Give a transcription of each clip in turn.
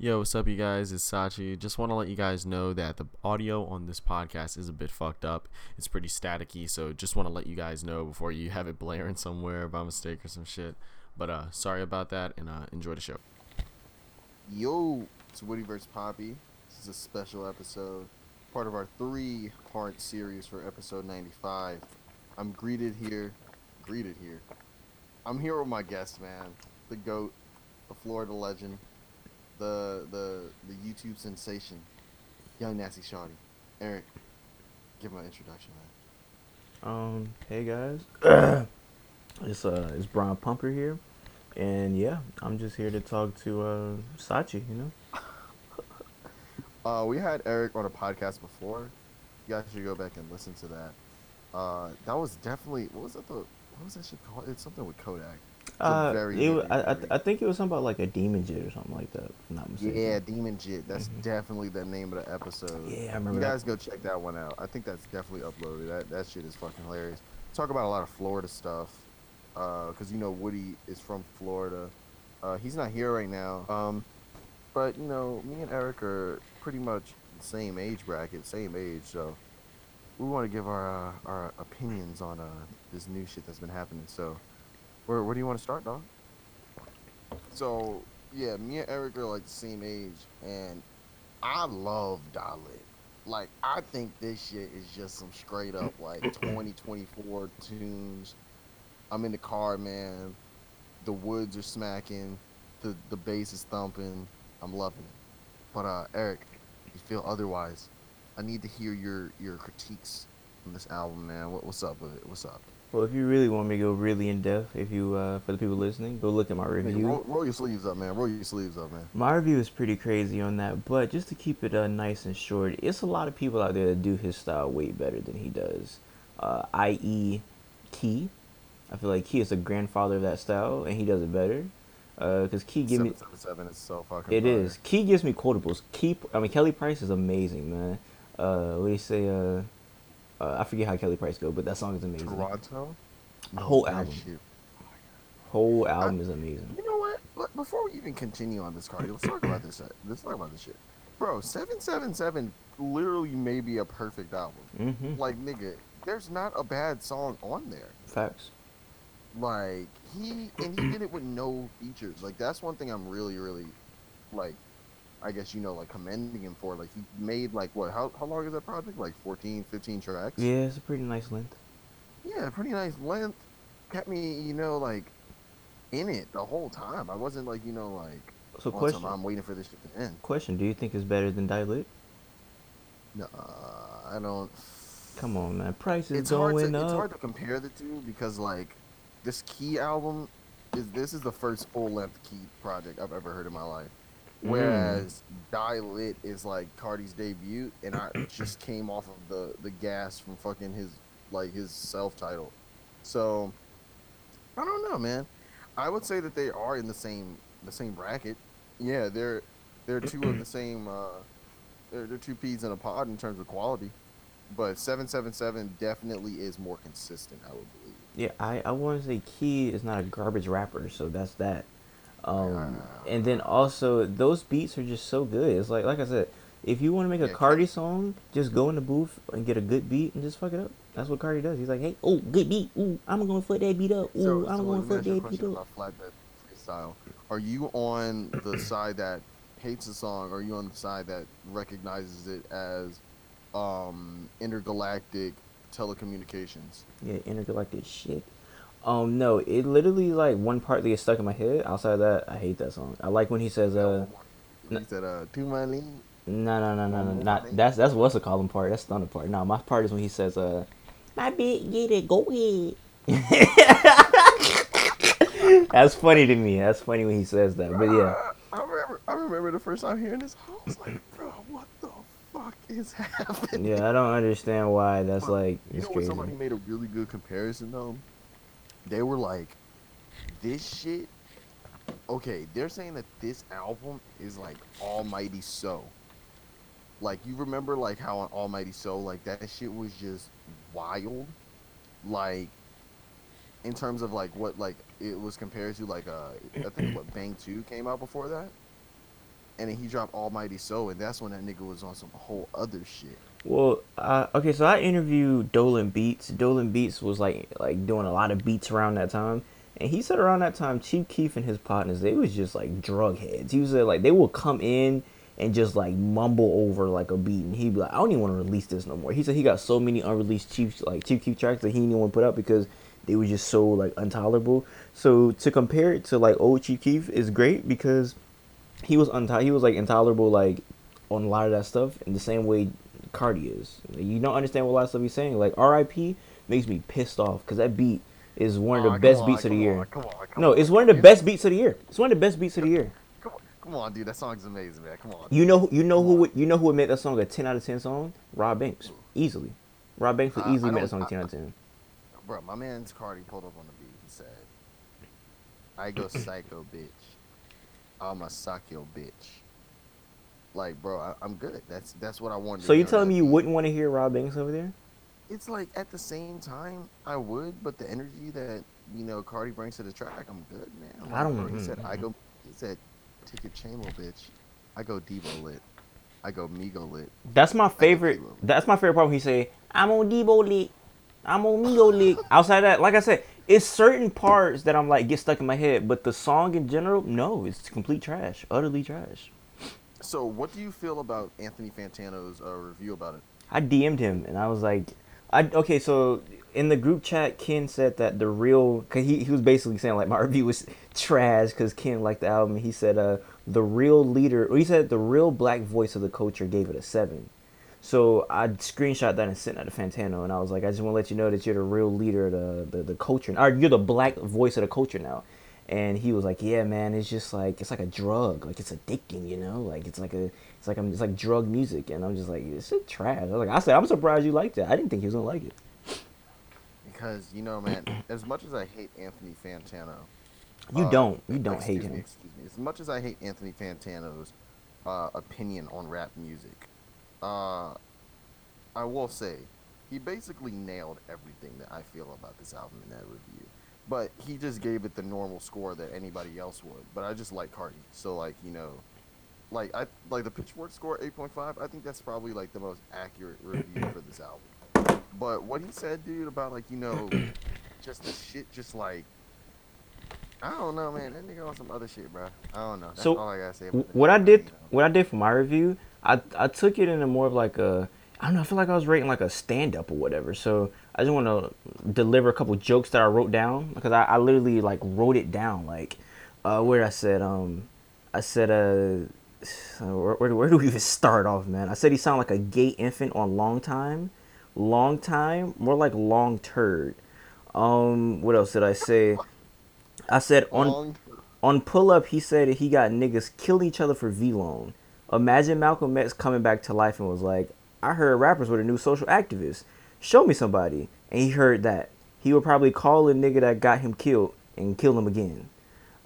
Yo, what's up, you guys? It's Sachi. Just want to let you guys know that the audio on this podcast is a bit fucked up. It's pretty staticky, so just want to let you guys know before you have it blaring somewhere by mistake or some shit. But uh, sorry about that, and uh, enjoy the show. Yo, it's Woody vs. Poppy. This is a special episode, part of our three part series for episode 95. I'm greeted here, greeted here. I'm here with my guest, man, the GOAT, the Florida legend, the the the YouTube sensation, Young Nasty Shawty. Eric, give him an introduction, man. Um, hey guys, it's uh, it's Brian Pumper here, and yeah, I'm just here to talk to uh Sachi, you know. Uh, we had Eric on a podcast before. You guys should go back and listen to that. Uh, that was definitely what was that the what was that shit called? It's something with Kodak. Uh, very it, I, I. I think it was something about like a demon jit or something like that. Not mistaken. Yeah, Demon Jit. That's Mhm. definitely the name of the episode. Yeah, I You remember that. guys go check that one out. I think that's definitely uploaded. That that shit is fucking hilarious. Talk about a lot of Florida stuff. Uh, cause you know Woody is from Florida. Uh, he's not here right now. Um, but you know me and Eric are pretty much the same age bracket, same age. So we want to give our uh, our opinions on uh this new shit that's been happening. So where where do you want to start, dog? So yeah, me and Eric are like the same age, and I love Die Lit. Like I think this shit is just some straight up like 2024 tunes. I'm in the car, man. The woods are smacking, the the bass is thumping. I'm loving it. But uh, Eric, you feel otherwise? I need to hear your your critiques on this album, man. What, what's up with it? What's up? Well, if you really want me to go really in depth, if you uh, for the people listening, go look at my review. roll, roll your sleeves up, man. Roll your sleeves up, man. My review is pretty crazy on that, but just to keep it uh, nice and short, it's a lot of people out there that do his style way better than he does. Uh, i.e., Key. I feel like Key is the grandfather of that style, and he does it better. Because Key gives me, Seven seven is so fucking. it is Key gives me quotables. Key, I mean Kelly Price is amazing, man. Uh, what do you say? Uh, I forget how Kelly Price go, but that song is amazing. Toronto. The whole album. shit- Whole album is amazing. You know what? Before we even continue on this card, let's talk about this. uh, Let's talk about this shit, bro. Seven seven seven literally may be a perfect album. hmm Like nigga, there's not a bad song on there. Facts. Like he and he did it with no features. Like that's one thing I'm really really like. I guess you know like commending him for like he made like what how how long is that project like 14 15 tracks Yeah, it's a pretty nice length. yeah, pretty nice length. Kept me, you know, like in it the whole time. I wasn't like, you know, like So question, I'm waiting for this shit to end. question: Do you think it's better than Die Lit No, I don't. Come on, man. Price is It's hard going to up. it's hard to compare the two because like this Key album is this is the first full length Key project I've ever heard in my life. Mm. Whereas Die Lit is like Carti's debut, and I just came off of the the gas from fucking his like his self title. So I don't know, man. I would say that they are in the same the same bracket. Yeah, they're they're two of the same. Uh, they're they're two peas in a pod in terms of quality, but seven seven seven definitely is more consistent. I would believe. Yeah, I, I want to say Key is not a garbage rapper, so that's that. Um, and then also those beats are just so good. It's like like I said, if you want to make a Yeah, Carti song, just go in the booth and get a good beat and just fuck it up. That's what Carti does. He's like, hey, oh, good beat. Ooh, I'm gonna fuck that beat up. Ooh, So, I'm so gonna let fuck ask you a that beat up. flatbed freestyle. Are you on the side that hates the song, or are you on the side that recognizes it as um, intergalactic telecommunications? Yeah, intergalactic shit. Um, no, it literally like one part that gets stuck in my head. Outside of that, I hate that song. I like when he says, uh, he said, uh, "To my lean." no, no, no, no, no, not that's that's what's a column part. That's the Thunder part. No, my part is when he says, uh, my bitch, get it, go ahead. That's funny to me. That's funny when he says that. But yeah, I remember. I remember the first time hearing this. I was like, "Bro, what the fuck is happening?" yeah, I don't understand why that's like You know what? crazy. Somebody made a really good comparison though. They were like, "This shit." Okay, they're saying that this album is like Almighty So. Like you remember like how on Almighty So like that shit was just wild. Like in terms of like what like it was compared to like uh I think what Bang 2 came out before that. and then he dropped Almighty So, and that's when that nigga was on some whole other shit. Well, uh, okay, so I interviewed Dolan Beats. Dolan Beats was like like doing a lot of beats around that time, and he said around that time, Chief Keef and his partners they was just like drug heads. He was uh, like they will come in and just like mumble over like a beat, and he'd be like, I don't even want to release this no more. He said he got so many unreleased Chief like Chief Keef tracks that he didn't want to put up because they were just so like intolerable. So to compare it to like old Chief Keef is great because he was unti- he was like intolerable like on a lot of that stuff in the same way Carti is. You don't understand what a lot of stuff he's saying. Like R.I.P. makes me pissed off because that beat is one of the best on, beats of the year. on, come on, come no, it's one of the best beats of the year. It's one of the best beats of the year. Come on, come on, dude. That song's amazing, man. Come on. You know, you know who would you know who would make that song a ten out of ten song? Rob Banks, easily. Rob Banks would Uh, easily I make that song a ten out of ten. Bro, my man's Carti pulled up on the beat. He said, "I go psycho, bitch. I'ma suck your bitch." Like, bro, I, I'm good. That's that's what I wanted. to So you telling me you wouldn't want to hear Rob Banks over there? It's like at the same time I would, but the energy that you know Carti brings to the track, I'm good, man. I don't- Like, bro, He said, "I go." He said, "Take your chain, little bitch. I go Devo lit. I go Migo lit." That's my favorite. That's my favorite part when he say, "I'm on Debo lit. I'm on Migo lit. Outside that, like I said, it's certain parts that I'm like get stuck in my head, but the song in general, no, it's complete trash, utterly trash. So, what do you feel about Anthony Fantano's uh, review about it? I DM'd him and I was like, I okay. So in the group chat, Ken said that the real, cause he, he was basically saying like my review was trash because Ken liked the album. He said uh the real leader, or he said the real black voice of the culture gave it a seven. So I screenshot that and sent that to Fantano, and I was like, I just want to let you know that you're the real leader of the, the the culture, or you're the black voice of the culture now. And he was like, Yeah, man, it's just like it's like a drug, like it's addicting, you know, like it's like a it's like I'm it's like drug music, and I'm just like it's shit trash. I was like, I said, I'm surprised you liked it. I didn't think he was gonna like it. Because you know, man, as much as I hate Anthony Fantano, You uh, don't, you don't hate him. Me, excuse me. As much as I hate Anthony Fantano's uh, opinion on rap music, uh, I will say he basically nailed everything that I feel about this album in that review. But he just gave it the normal score that anybody else would. But I just like Carti, so like you know, like I like the Pitchfork score eight point five. I think that's probably like the most accurate review for this album. But what he said, dude, about like you know, just the shit, just like I don't know, man. That nigga on some other shit, bro. I don't know. That's So, all I gotta say. About What I did, you know. what I did for my review, I I took it in a more of like a, I don't know, I feel like I was rating like a stand up or whatever. So I just want to deliver a couple jokes that I wrote down because I, I literally like wrote it down like, uh, where I said um, I said uh, where, where, where do we even start off, man? I said he sounded like a gay infant on long time, long time, more like long turd. Um, what else did I say? I said on on pull up, he said he got niggas kill each other for Vlone. Imagine Malcolm X coming back to life and was like, I heard rappers were the new social activists. Show me somebody. And he heard that. He would probably call a nigga that got him killed and kill him again.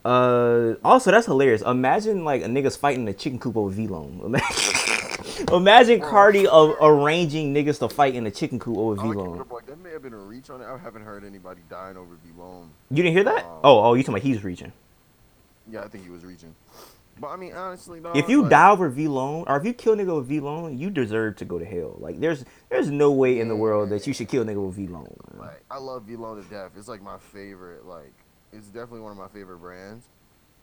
Uh, also, that's hilarious. Imagine like a niggas fighting a chicken coop over Vlone. Imagine Carti of arranging niggas to fight in a chicken coop over V like, that may have been a reach on it. I haven't heard anybody dying over Vlone. You didn't hear that? Um, Oh, oh, you talking about he's reaching. Yeah, I think he was reaching. But I mean, honestly, dog, If you like, die over Vlone, or if you kill nigga with Vlone, you deserve to go to hell. Like there's there's no way in the world that you should kill nigga with Vlone. like I love Vlone to death. It's like my favorite. Like it's definitely one of my favorite brands.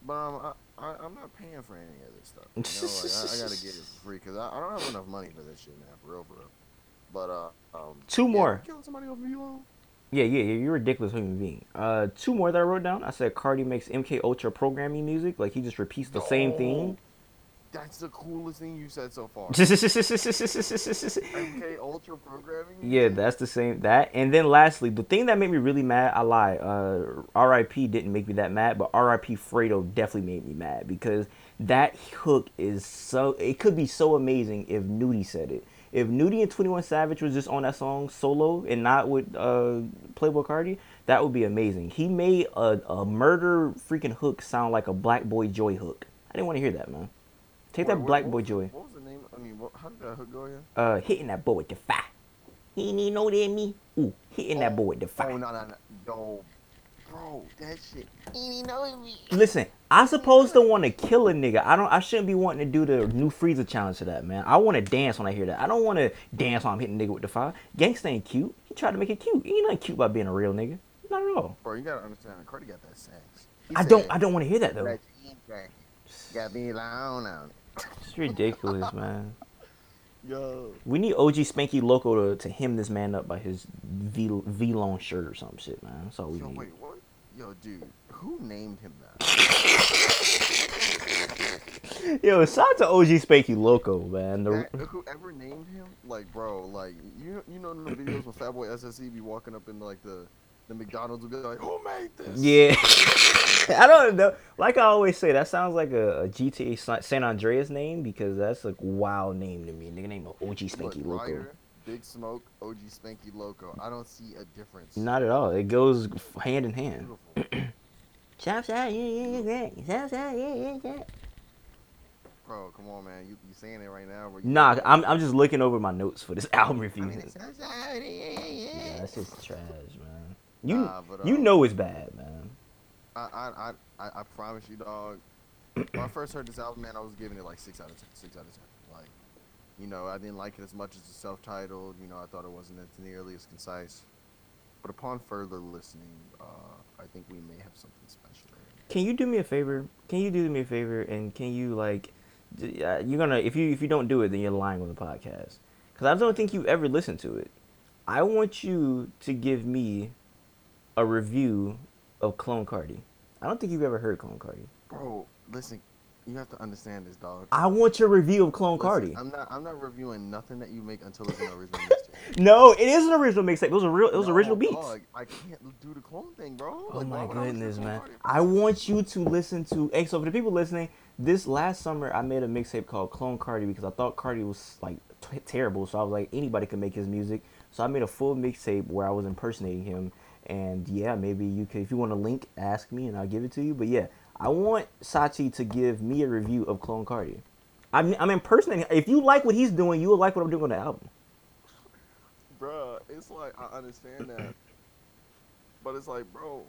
But um, I, I I'm not paying for any of this stuff. You know, like I, I gotta get it for free because I, I don't have enough money for this shit, man. For real, for real. But uh, um, Two yeah, more. killing somebody over Vlone? Yeah, yeah, yeah. You're a ridiculous human being. Uh, two more that I wrote down. I said Carti makes MK Ultra programming music. Like he just repeats the same thing. That's the coolest thing you said so far. MK Ultra programming. Yeah, that's the same. That and then lastly, the thing that made me really mad. I lie. Uh, R.I.P. didn't make me that mad, but R.I.P. Fredo definitely made me mad because that hook is so. It could be so amazing if Nudy said it. If Nudy and Twenty One Savage was just on that song solo and not with uh, Playboi Carti, that would be amazing. He made a, a murder freaking hook sound like a Black Boy Joy hook. I didn't want to hear that, man. Take Wait, that what- Black what Boy Joy. What was the name? I mean, what, how did that hook go again? Uh, hitting that boy with the fire. He ain't even know that me. Ooh, hitting that boy with the fire. Oh no no no! Yo, bro, that shit. He know me. Listen, I'm supposed to want to kill a nigga. I don't. I shouldn't be wanting to do the new Frieza challenge to that, man. I want to dance when I hear that. I don't want to dance while I'm hitting a nigga with the fire. Gangsta ain't cute. He tried to make it cute. He ain't nothing cute about being a real nigga. Not at all. Bro, you gotta understand. Carti got that sex. He I don't. I don't want to hear that though. "That Got me long on it. It's ridiculous, man. Yo. We need OG Spanky Loco to, to hem this man up by his V Vlone shirt or some shit, man. That's all we Yo, need. wait? Yo, dude, who named him that? Yo, shout out to OG Spanky Loco, man. The, That- whoever named him, like, bro, like, you you know the videos when Fatboy SSE be walking up in like the the McDonald's and be like, who made this? yeah, I don't know. Like I always say, that sounds like a, a GTA San Andreas name because that's a wild name to me. Nigga name of OG Spanky Loco. Big Smoke, OG Spanky Loco. I don't see a difference. Not at all. It goes hand in hand. Southside, yeah, yeah, yeah, yeah. Southside, yeah, yeah, yeah. Bro, come on, man. You you saying it right now? Bro. You Nah, I'm I'm just looking over my notes for this album I review. mean, it's yeah, yeah, Yeah, yeah. that's just trash, man. You Nah, but, you um, know it's bad, man. I, I, I, I, I promise you, dog. when I first heard this album, man, I was giving it like six out of ten. Six out of ten. You know, I didn't like it as much as the self-titled. You know, I thought it wasn't as nearly as concise. But upon further listening, uh, I think we may have something special. there. Can you do me a favor? Can you do me a favor and can you like, uh, you're gonna if you if you don't do it then you're lying on the podcast because I don't think you ever listened to it. I want you to give me a review of Clone Carti. I don't think you've ever heard Clone Carti. Bro, listen, you have to understand this, dog. I want your review of Clone Listen, Carti. I'm not. I'm not reviewing nothing that you make until it's an original mixtape. No, it is an original mixtape. It was a real. It was No, original beats. dog, I can't do the clone thing, bro. Oh Like, my why I listen to goodness, Clone man! Carti? I want you to listen to. Hey, so for the people listening, this last summer I made a mixtape called Clone Carti because I thought Carti was like t- terrible. So I was like, anybody can make his music. So I made a full mixtape where I was impersonating him. And yeah, maybe you could, if you want a link, ask me and I'll give it to you. But yeah, I want Sachi to give me a review of Clone Carti. I'm, I'm impersonating. If you like what he's doing, you will like what I'm doing on the album. Bruh, it's like I understand that, but it's like, bro,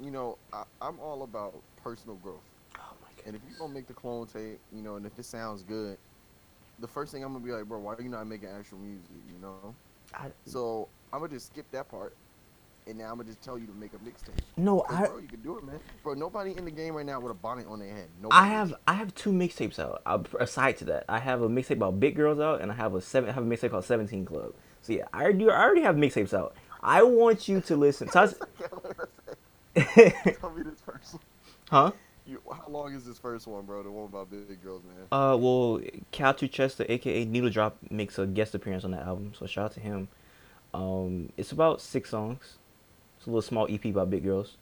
you know, I, I'm all about personal growth, Oh my and if you're gonna make the clone tape, you know, and if it sounds good, the first thing I'm gonna be like, bro, why are you not making actual music, you know? I, So I'm gonna just skip that part, and now I'm gonna just tell you to make a mixtape. no, I. bro, you can do it, man. Bro, nobody in the game right now with a bonnet on their head. Nobody. I have I have two mixtapes out. Uh, aside to that, I have a mixtape about big girls out, and I have a seven I have a mixtape called Seventeen Club. So yeah, I already I already have mixtapes out. I want you to listen. Touch, Tell me this first. one. huh? You, how long is this first one, bro? The one about big girls, man. Uh, well, Cal Chester, aka Needle Drop, makes a guest appearance on that album. So shout out to him. Um, it's about six songs. It's a little small EP about big girls.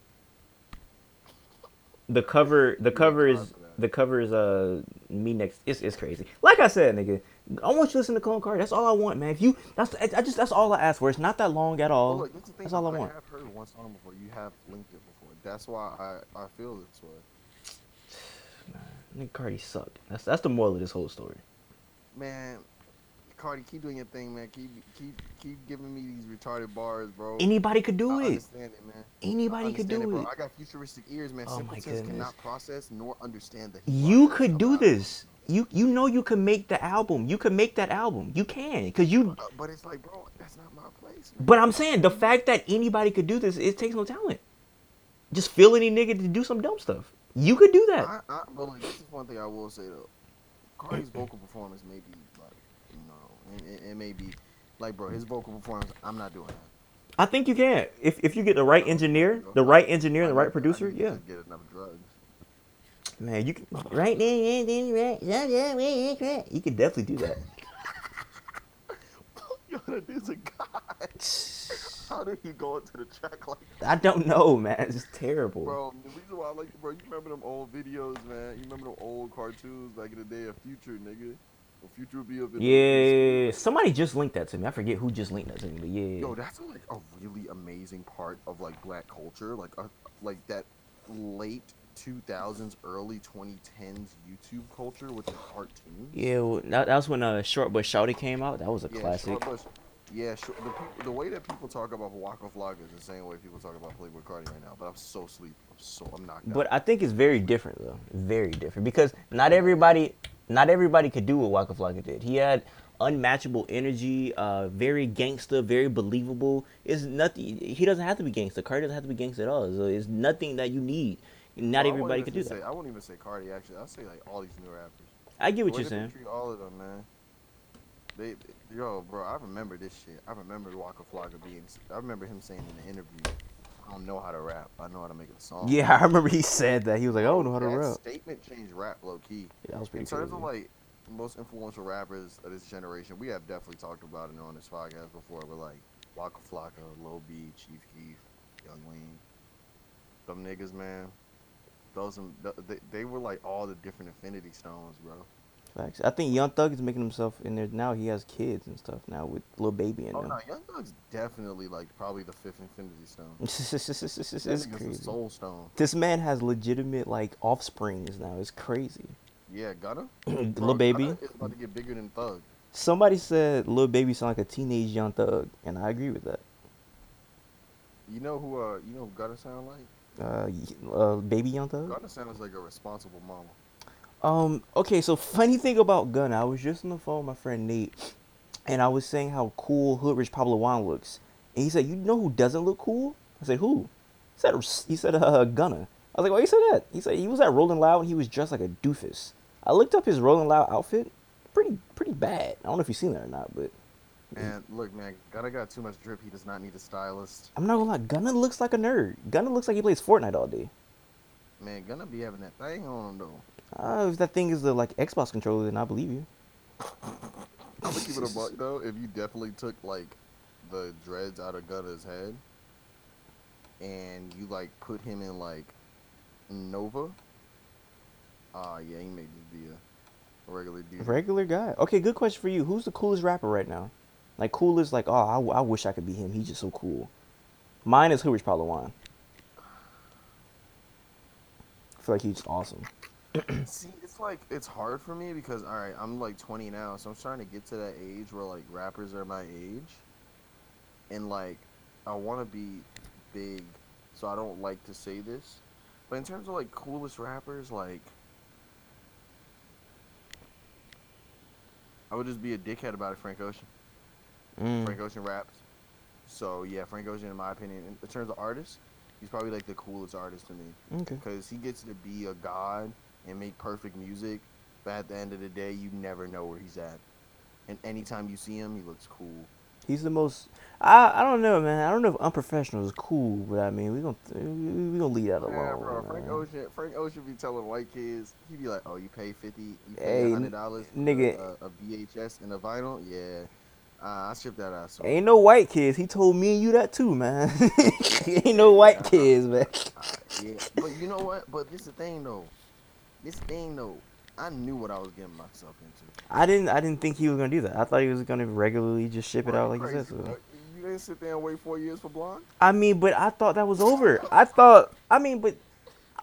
The cover, the cover is hard for that. the cover is uh me next. It's it's crazy. Like I said, nigga, I want you to listen to Clone Card. That's all I want, man. If you, that's I I just that's all I ask for. It's not that long at all. Well, look, that's, that's all I I want. I have heard one song before. You have linked it before. That's why I, I feel this way. Nigga, Carti suck. That's that's the moral of this whole story. Man, Carti, keep doing your thing, man. Keep keep keep giving me these retarded bars, bro. Anybody could do I it. understand it, man. Anybody could do bro. it. I got futuristic ears, man. Oh Simpletons cannot process nor understand the. You could do this. You you know you can make the album. You can make that album. You can, cause you. Uh, but it's like, bro, that's not my place. Man. But I'm saying the fact that anybody could do this, it takes no talent. Just feel any nigga to do some dumb stuff. You could do that. I, I, but like, this is one thing I will say though. Carti's vocal performance may be know, it, it, it may be like, bro, his vocal performance. I'm not doing that. I think you can. If if you get the right engineer, the right engineer, and the right producer, yeah. Get enough drugs. Man, you can right there, yeah, then right, yeah, yeah, yeah, yeah. You can definitely do that. Yo, that dude's a god. How did he go into the track like that? I don't know, man. It's just terrible. Bro, the reason why I like bro, you remember them old videos, man? You remember them old cartoons back in the day of Future, nigga? Well, Future be up Yeah, somebody just linked that to me. I forget who just linked that to me, but yeah. Yo, that's like a really amazing part of like black culture, like uh, like that late 2000s, early 2010s YouTube culture with the cartoons. Yeah, well, that, that was when uh, Short But Shouty came out. That was a Yeah, classic. Short Yeah, sure. The the way that people talk about Waka Flocka is the same way people talk about Playboi Carti right now. But I'm so sleep. I'm so I'm knocked out. But I think it's very different though. Very different because not everybody, not everybody could do what Waka Flocka did. He had unmatchable energy, uh, very gangster, very believable. It's nothing. He doesn't have to be gangster. Carti doesn't have to be gangster at all. So it's nothing that you need. Not Well, everybody could do even that. Say, I won't even say Carti. Actually, I'll say like all these new rappers. I get what way you're saying. Treat all of them, man. They, they- yo, bro, I remember this shit. I remember Waka Flocka being. I remember him saying in the interview, "I don't know how to rap. I know how to make a song." Yeah, I remember he said that. He was like, I don't know how to that rap. statement changed rap low key. Yeah, that was pretty In terms crazy. of like most influential rappers of this generation, we have definitely talked about it on this podcast before. But like Waka Flocka, Lil B, Chief Keef, Yung Lean, them niggas, man. Those they, they were like all the different Infinity Stones, bro. Facts. I think Young Thug is making himself in there now. He has kids and stuff now with Lil Baby in there. Oh them. no, Young Thug's definitely like probably the fifth Infinity Stone. it's That nigga's the crazy. Soul Stone. This man has legitimate like offsprings now. It's crazy. Yeah, Gunna. Lil Baby. Gunna is about to get bigger than Thug. Somebody said Lil Baby sound like a teenage Young Thug, and I agree with that. You know who? Uh, you know who Gunna sound like? Uh, uh Baby Young Thug. Gunna sounds like a responsible mama. Um. Okay. So funny thing about Gunna, I was just on the phone with my friend Nate, and I was saying how cool Hood Rich Pablo Juan looks, and he said, "You know who doesn't look cool?" I said, "Who?" He said, "He said uh, Gunna." I was like, "Why you said that?" He said he was at Rolling Loud and he was dressed like a doofus. I looked up his Rolling Loud outfit, pretty pretty bad. I don't know if you've seen that or not, but Man, look, man, Gunna got too much drip. He does not need a stylist. I'm not gonna lie, Gunna looks like a nerd. Gunna looks like he plays Fortnite all day. Man, Gunna be having that thing on him though. Uh, if that thing is the like Xbox controller, then I believe you. I'm gonna keep it a buck though. If you definitely took like the dreads out of Gunna's head, and you like put him in like Nova, ah yeah, he may just be a regular dude. Regular guy. Okay, good question for you. Who's the coolest rapper right now? Like coolest, like oh, I wish I could be him. He's just so cool. Mine is Hood Rich Pablo Juan. I feel like he's awesome. See, it's like it's hard for me because all right, I'm like 20 now, so I'm trying to get to that age where like rappers are my age, and like I want to be big, so I don't like to say this, but in terms of like coolest rappers, like I would just be a dickhead about it. Frank Ocean, Mm. Frank Ocean raps, so yeah, Frank Ocean, in my opinion, in, in terms of artists, he's probably like the coolest artist to me Okay. because he gets to be a god and make perfect music. But at the end of the day, you never know where he's at. And anytime you see him, he looks cool. He's the most. I I don't know, man. I don't know if unprofessional is cool, but I mean, we gonna we gonna leave that alone. Yeah, bro. Frank. Ocean, Frank Ocean be telling white kids, he be like, "Oh, you pay fifty, you Hey, pay hundred dollars, nigga. a, a VHS and a vinyl, yeah." Uh, I shipped that out. Ain't no white kids. He told me and you that too, man. Ain't no white kids, man. yeah, but you know what? But this is the thing though. This thing though, I knew what I was getting myself into. I didn't. I didn't think he was gonna do that. I thought he was gonna regularly just ship it Bro, out like he said. So. You didn't sit there and wait four years for Blonde. I mean, but I thought that was over. I thought. I mean, but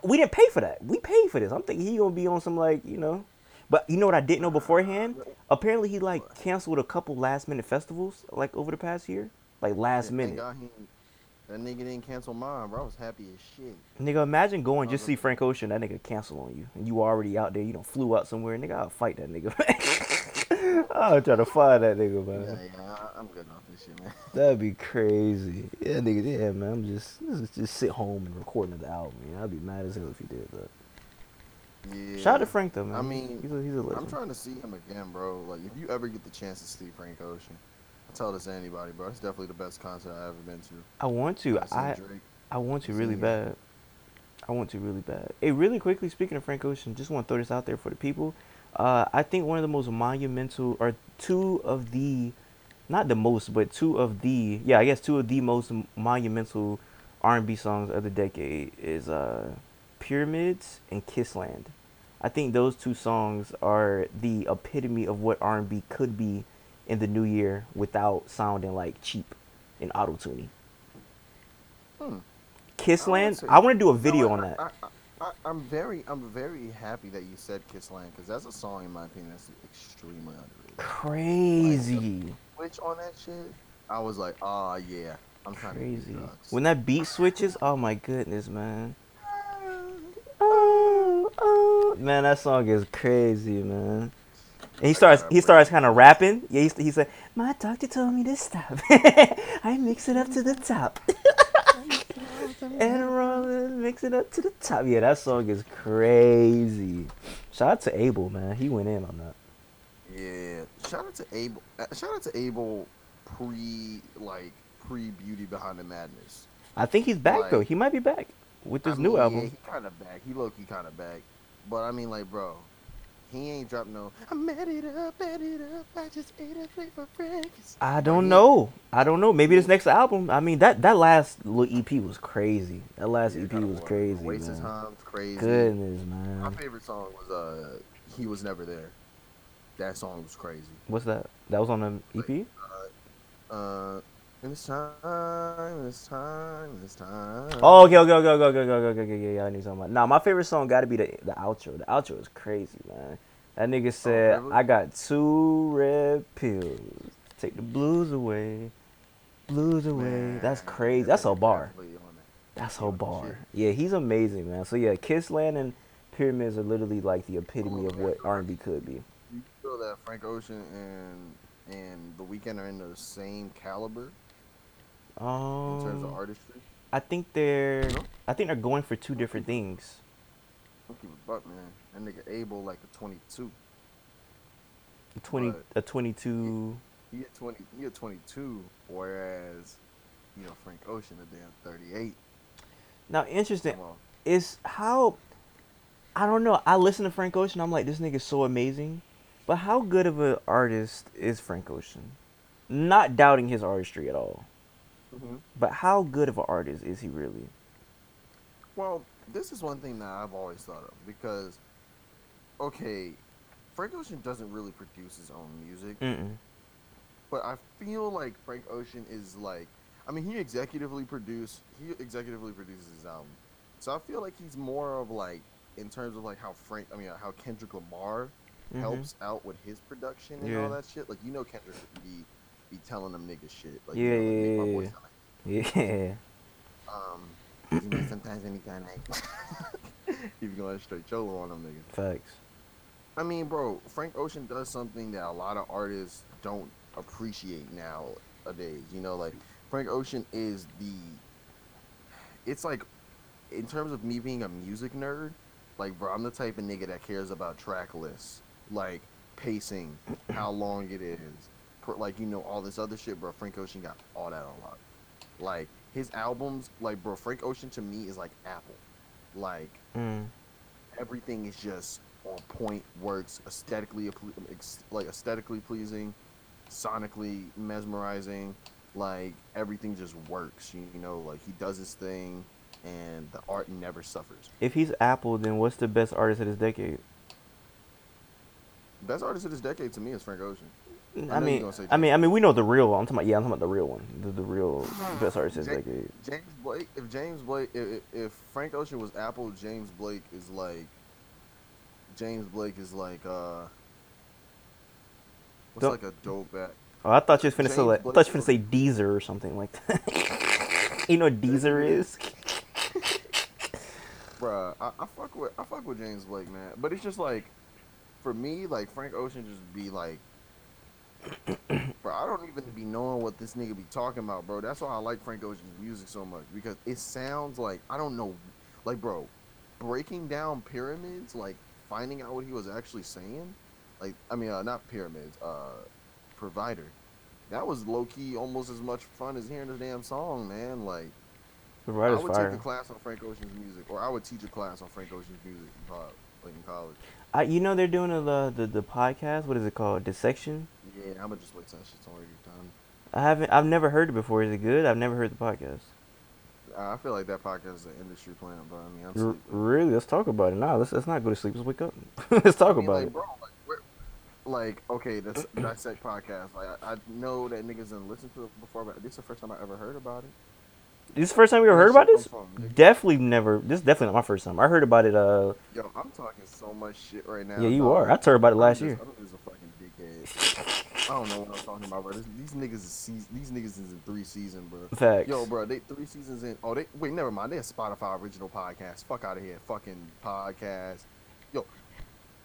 we didn't pay for that. We paid for this. I'm thinking he gonna be on some like you know. But you know what I didn't know beforehand? Apparently he like canceled a couple last minute festivals like over the past year, like last Thank minute. God he, that nigga didn't cancel mine, bro. I was happy as shit. Nigga, imagine going just see Frank Ocean. That nigga cancel on you, and you already out there. You don't flew out somewhere. Nigga, I'll fight that nigga. I'll try to find that nigga, man. Yeah, yeah, I'm good off this shit, man. That'd be crazy. Yeah, nigga. Yeah, man. I'm just just, sit home and record another album. You know, I'd be mad as hell if he did that. Yeah. Shout out to Frank though, man. I mean, he's a, he's a I'm trying to see him again, bro. Like, if you ever get the chance to see Frank Ocean, tell this to anybody, bro. It's definitely the best concert I've ever been to. I want to. I Drake. I want to really bad. I want to really bad. Hey, really quickly, speaking of Frank Ocean, just want to throw this out there for the people. Uh, I think one of the most monumental, or two of the, not the most, but two of the, yeah, I guess two of the most monumental R&B songs of the decade is uh, Pyramids and Kissland. I think those two songs are the epitome of what R&B could be in the new year without sounding like cheap and auto-tuning. Hmm. Kissland. I want to do a You know video on that. I, I, I, I'm very, I'm very happy that you said Kissland because that's a song, in my opinion, that's extremely underrated. Crazy. Which on that shit, I was like, oh yeah, I'm trying Crazy. to do drugs. When that beat switches, oh my goodness, man. Oh, oh. Man, that song is crazy, man. And he starts he starts kind of rapping. Yeah, he, he said, "My doctor told me to stop. I mix it up to the top." and roll it, mix it up to the top. Yeah, that song is crazy. Shout out to Abel, man. He went in on that. Yeah, shout out to Abel. uh, Shout out to Abel, pre like pre Beauty Behind the Madness. I think he's back though. He might be back with this I new album. Yeah, he kind of back. He low key kind of back. But I mean, like, bro, he ain't dropped no. I met it up, met it up. I just ate a plate for breakfast. I don't know. I don't know. Maybe this next album. I mean, that that last little EP was crazy. That last Yeah, EP was crazy, Waste of man. time's crazy. Goodness, man. My favorite song was uh, he was never there. That song was crazy. What's that? That was on the EP. Uh, in this time, in this time, in this time. Oh, okay, okay, okay, okay, okay, okay, okay, okay, okay. Yeah, I need something. About. Nah, my favorite song got to be the the outro. The outro is crazy, man. That nigga oh, said, really? "I got two red pills, take the blues away, blues away." Man, That's crazy. That's a bar. definitely on that. That's a bar. Yeah, he's amazing, man. So yeah, Kissland and Pyramids are literally like the epitome of what R&B could be. You feel that Frank Ocean and and The Weeknd are in the same caliber in terms of Um, artistry? I think they're, No? I think they're going for two different things. Don't keep a buck, man. That nigga Abel like a 22. A Twenty, But- a twenty-two. He at 20. He at 22, whereas you know Frank Ocean a damn 38. Now, interesting. Is how I don't know. I listen to Frank Ocean. I'm like, this nigga's so amazing. But how good of an artist is Frank Ocean? Not doubting his artistry at all. Mm-hmm. But how good of an artist is he really? Well, this is one thing that I've always thought of because, okay, Frank Ocean doesn't really produce his own music, Mm-mm. but I feel like Frank Ocean is like, I mean, he executively produce, he executively produces his album, so I feel like he's more of like, in terms of like how Frank, I mean, how Kendrick Lamar Mhm. helps out with his production and Yeah. all that shit. Like, you know, Kendrick would be be telling them niggas shit. Like, Yeah, you know, like, yeah, yeah, voice yeah. Um, you know, sometimes when you kind of like, you be going straight cholo on them niggas. Facts. I mean, bro, Frank Ocean does something that a lot of artists don't appreciate nowadays. You know, like Frank Ocean is the. It's like, in terms of me being a music nerd, like, bro, I'm the type of nigga that cares about track lists, like pacing, how long it is, like you know all this other shit, bro. Frank Ocean got all that on lock. Like his albums, like bro, Frank Ocean to me is like Apple, like Mm. everything is just on point, works aesthetically, like aesthetically pleasing, sonically mesmerizing. Like everything just works. You, you know, like he does his thing, and the art never suffers. If he's Apple, then what's the best artist of this decade? Best artist of this decade to me is Frank Ocean. I, know you're mean, I mean, I mean, we know the real one. I'm talking about, yeah, I'm talking about the real one, the, the real best artist of this James Blake. If James Blake, if, if Frank Ocean was Apple, James Blake is like. James Blake is like uh. What's Don't- like a dope at? Oh, I thought you was finna say like, I thought you was was- finna say Deezer or something like that. you know what Deezer is? Bruh, I, I fuck with I fuck with James Blake, man. But it's just like, for me, like Frank Ocean just be like, bro, I don't even be knowing what this nigga be talking about, bro. That's why I like Frank Ocean's music so much because it sounds like I don't know, like, bro, breaking down pyramids, like finding out what he was actually saying, like, I mean, uh, not pyramids, uh, provider. That was low key almost as much fun as hearing the damn song, man. Like. I would fire. take a class on Frank Ocean's music, or I would teach a class on Frank Ocean's music college. Like in college. I, you know they're doing the, the the podcast. What is it called? Dissection. Yeah, I'm gonna just wait till that shit's already done. I haven't. I've never heard it before. Is it good? I've never heard the podcast. I feel like that podcast is an industry plant, but I mean, I'm sleeping. really? Let's talk about it. Nah, let's let's not go to sleep. Let's wake up. let's talk I mean, about like, it. bro, like, like, okay, this dissect podcast. Like, I, I know that niggas didn't listen to it before, but this is the first time I ever heard about it. This is the first time we ever heard about this. come from, nigga? Definitely never. This is definitely not my first time. I heard about it. Uh, Yo, I'm talking so much shit right now. yeah, you dog. are. I told her about it I'm last just- year. I'm just a fucking dickhead. I don't know what I'm talking about, bro. This, these niggas is seas- these niggas is in three seasons, bro. Facts. Yo, bro, they three seasons in. Oh, they wait, never mind. They're a Spotify original podcast. Fuck out of here, fucking podcast. Yo,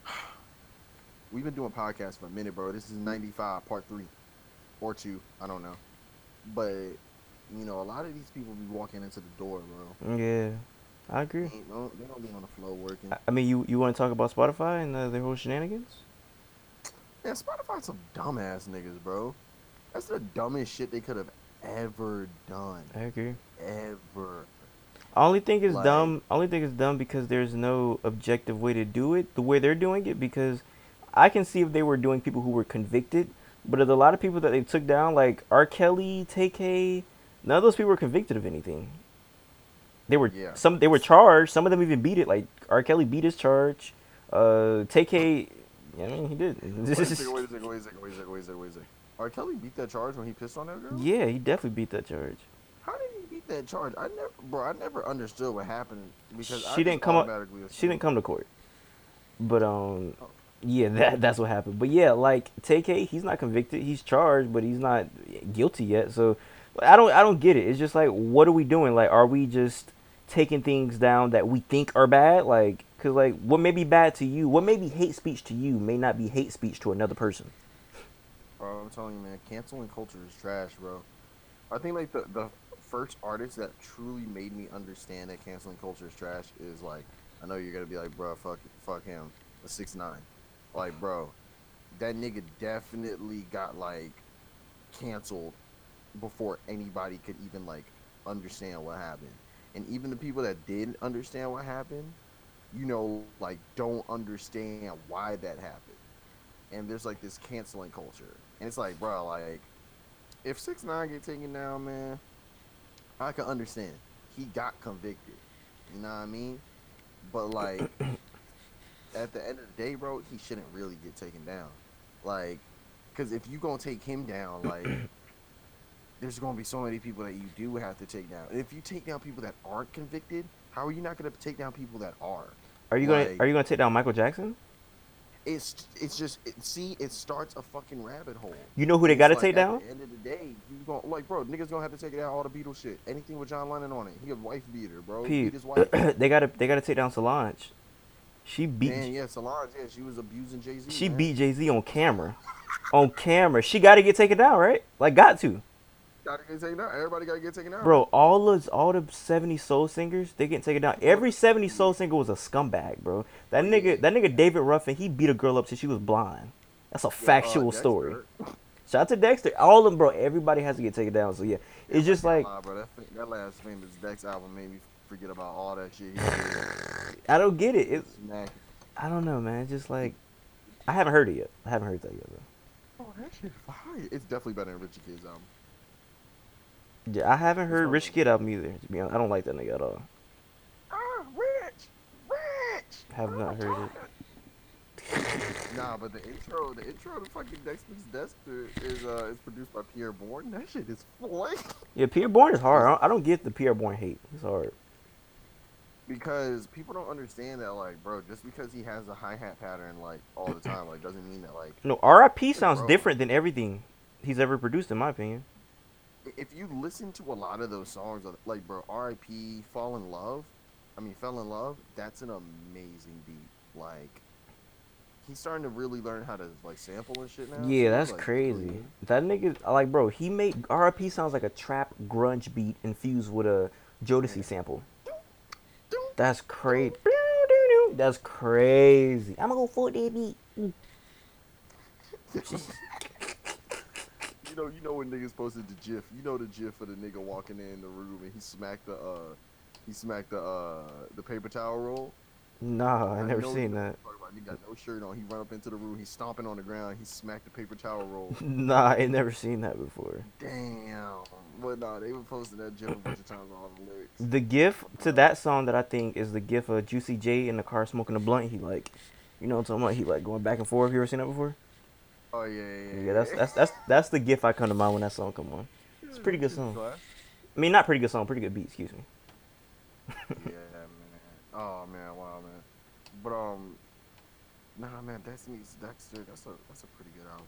we've been doing podcasts for a minute, bro. This is 95 part three or two. I don't know, but you know, a lot of these people be walking into the door, bro. Yeah, I They, agree. ain't, no, they don't be on the flow working. I- I mean, you you want to talk about Spotify and uh, their whole shenanigans? Yeah, Spotify some dumbass niggas, bro. That's the dumbest shit they could have ever done. I agree. Ever. I only think it's Like- dumb. I only think it's dumb because there's no objective way to do it the way they're doing it. Because I can see if they were doing people who were convicted, but there's a lot of people that they took down, like R. Kelly, TK. None of those people were convicted of anything. They were Yeah. some. They were charged. Some of them even beat it. Like R. Kelly beat his charge. Uh, TK. I mean, he did. Wait a second, wait a second, wait a second, wait a second, wait a second, wait a second. R. Kelly beat that charge when he pissed on that girl? yeah, he definitely beat that charge. How did he beat that charge? I never, bro, I never understood what happened because I She didn't come up- She didn't come to court. But um Oh. yeah, that that's what happened. But yeah, like TK, he's not convicted. He's charged, but he's not guilty yet. So I don't I don't get it. It's just like what are we doing? Like are we just taking things down that we think are bad? Like cuz like what may be bad to you, what may be hate speech to you may not be hate speech to another person. Bro, I'm telling you, man, canceling culture is trash, bro. I think like the the first artist that truly made me understand that canceling culture is trash is like I know you're gonna be like, bro, fuck, fuck him, a six nine, like, bro, that nigga definitely got like canceled before anybody could even like understand what happened, and even the people that did understand what happened, you know, like don't understand why that happened and there's like this canceling culture, and it's like, bro, like if six nine get taken down, man, I can understand. He got convicted, you know what I mean? But like at the end of the day, bro, he shouldn't really get taken down, like, cause if you gonna take him down, like. There's gonna be so many people that you do have to take down. And if you take down people that aren't convicted, how are you not gonna take down people that are? Are you going Like- to are you going to take down Michael Jackson? It's it's just it, see it starts a fucking rabbit hole. You know who they got to like, take down? at the end of the day, you going like, bro, niggas gonna have to take down all the Beatles shit. Anything with John Lennon on it. He a wife beater, bro. Pete, they got to they got to take down Solange. She beat Man, yeah, Solange, yeah, she was abusing Jay Z. She beat Jay Z on camera. On camera. She got to get taken down, right? Like, got to. Gotta get taken out. Everybody gotta get taken out. Bro, all the all the 70 soul singers, they getting taken down. Every 70 soul singer was a scumbag, bro. That nigga, that nigga David Ruffin, he beat a girl up till she was blind. That's a Yeah, uh, factual Dexter. story. Shout out to Dexter. All of them, bro. Everybody has to get taken down. So yeah, it's just like Nah, bro, that, that last famous Dex album made me forget about all that shit. I don't get it. It's I don't know, man. It's just like I haven't heard it yet. I haven't heard that yet, though. Oh, that shit fire. It's definitely better than Rich the Kid's album. Yeah, I haven't heard not Rich. Kid album either. To be honest, I don't like that nigga at all. Ah, Rich, Rich. Have not heard it. Nah, but the intro, the intro to fucking Dexter's Dexter is uh is produced by Pierre Bourne. That shit is flame. Yeah, Pierre Bourne is hard. I don't, I don't get the Pierre Bourne hate. It's hard. because people don't understand that like, bro, just because he has a hi hat pattern like all the time, like doesn't mean that like No, R.I.P. sounds bro. different than everything he's ever produced, in my opinion. If you listen to a lot of those songs, like bro, R.I.P. Fall in Love, I mean Fell in Love, that's an amazing beat. Like he's starting to really learn how to like sample and shit now. Yeah, he's, that's like, crazy. really- That nigga, like, bro, he made R.I.P. sounds like a trap grunge beat infused with a Jodeci sample. That's crazy. That's crazy. I'm gonna go for that beat. You know, you know when niggas posted the GIF. You know the GIF of the nigga walking in the room and he smacked the uh, he smacked the uh, the paper towel roll. Nah, I never seen that. you're talking about. He got no shirt on. He run up into the room. He's stomping on the ground. He smacked the paper towel roll. Nah, I never seen that before. Damn. But nah, they were posting that GIF a bunch of times on all the lyrics. The gif to that song that I think is the gif of Juicy J in the car smoking a blunt. He like, you know what I'm talking about? He like going back and forth. You ever seen that before? Oh yeah, yeah, yeah. Yeah, that's that's that's that's the gif I come to mind when that song come on. It's a pretty good song. I mean, not pretty good song, pretty good beat. Excuse me. yeah, man. Oh man, wow, man. But um, nah, man, Dex Meets Dexter. That's a that's a pretty good album.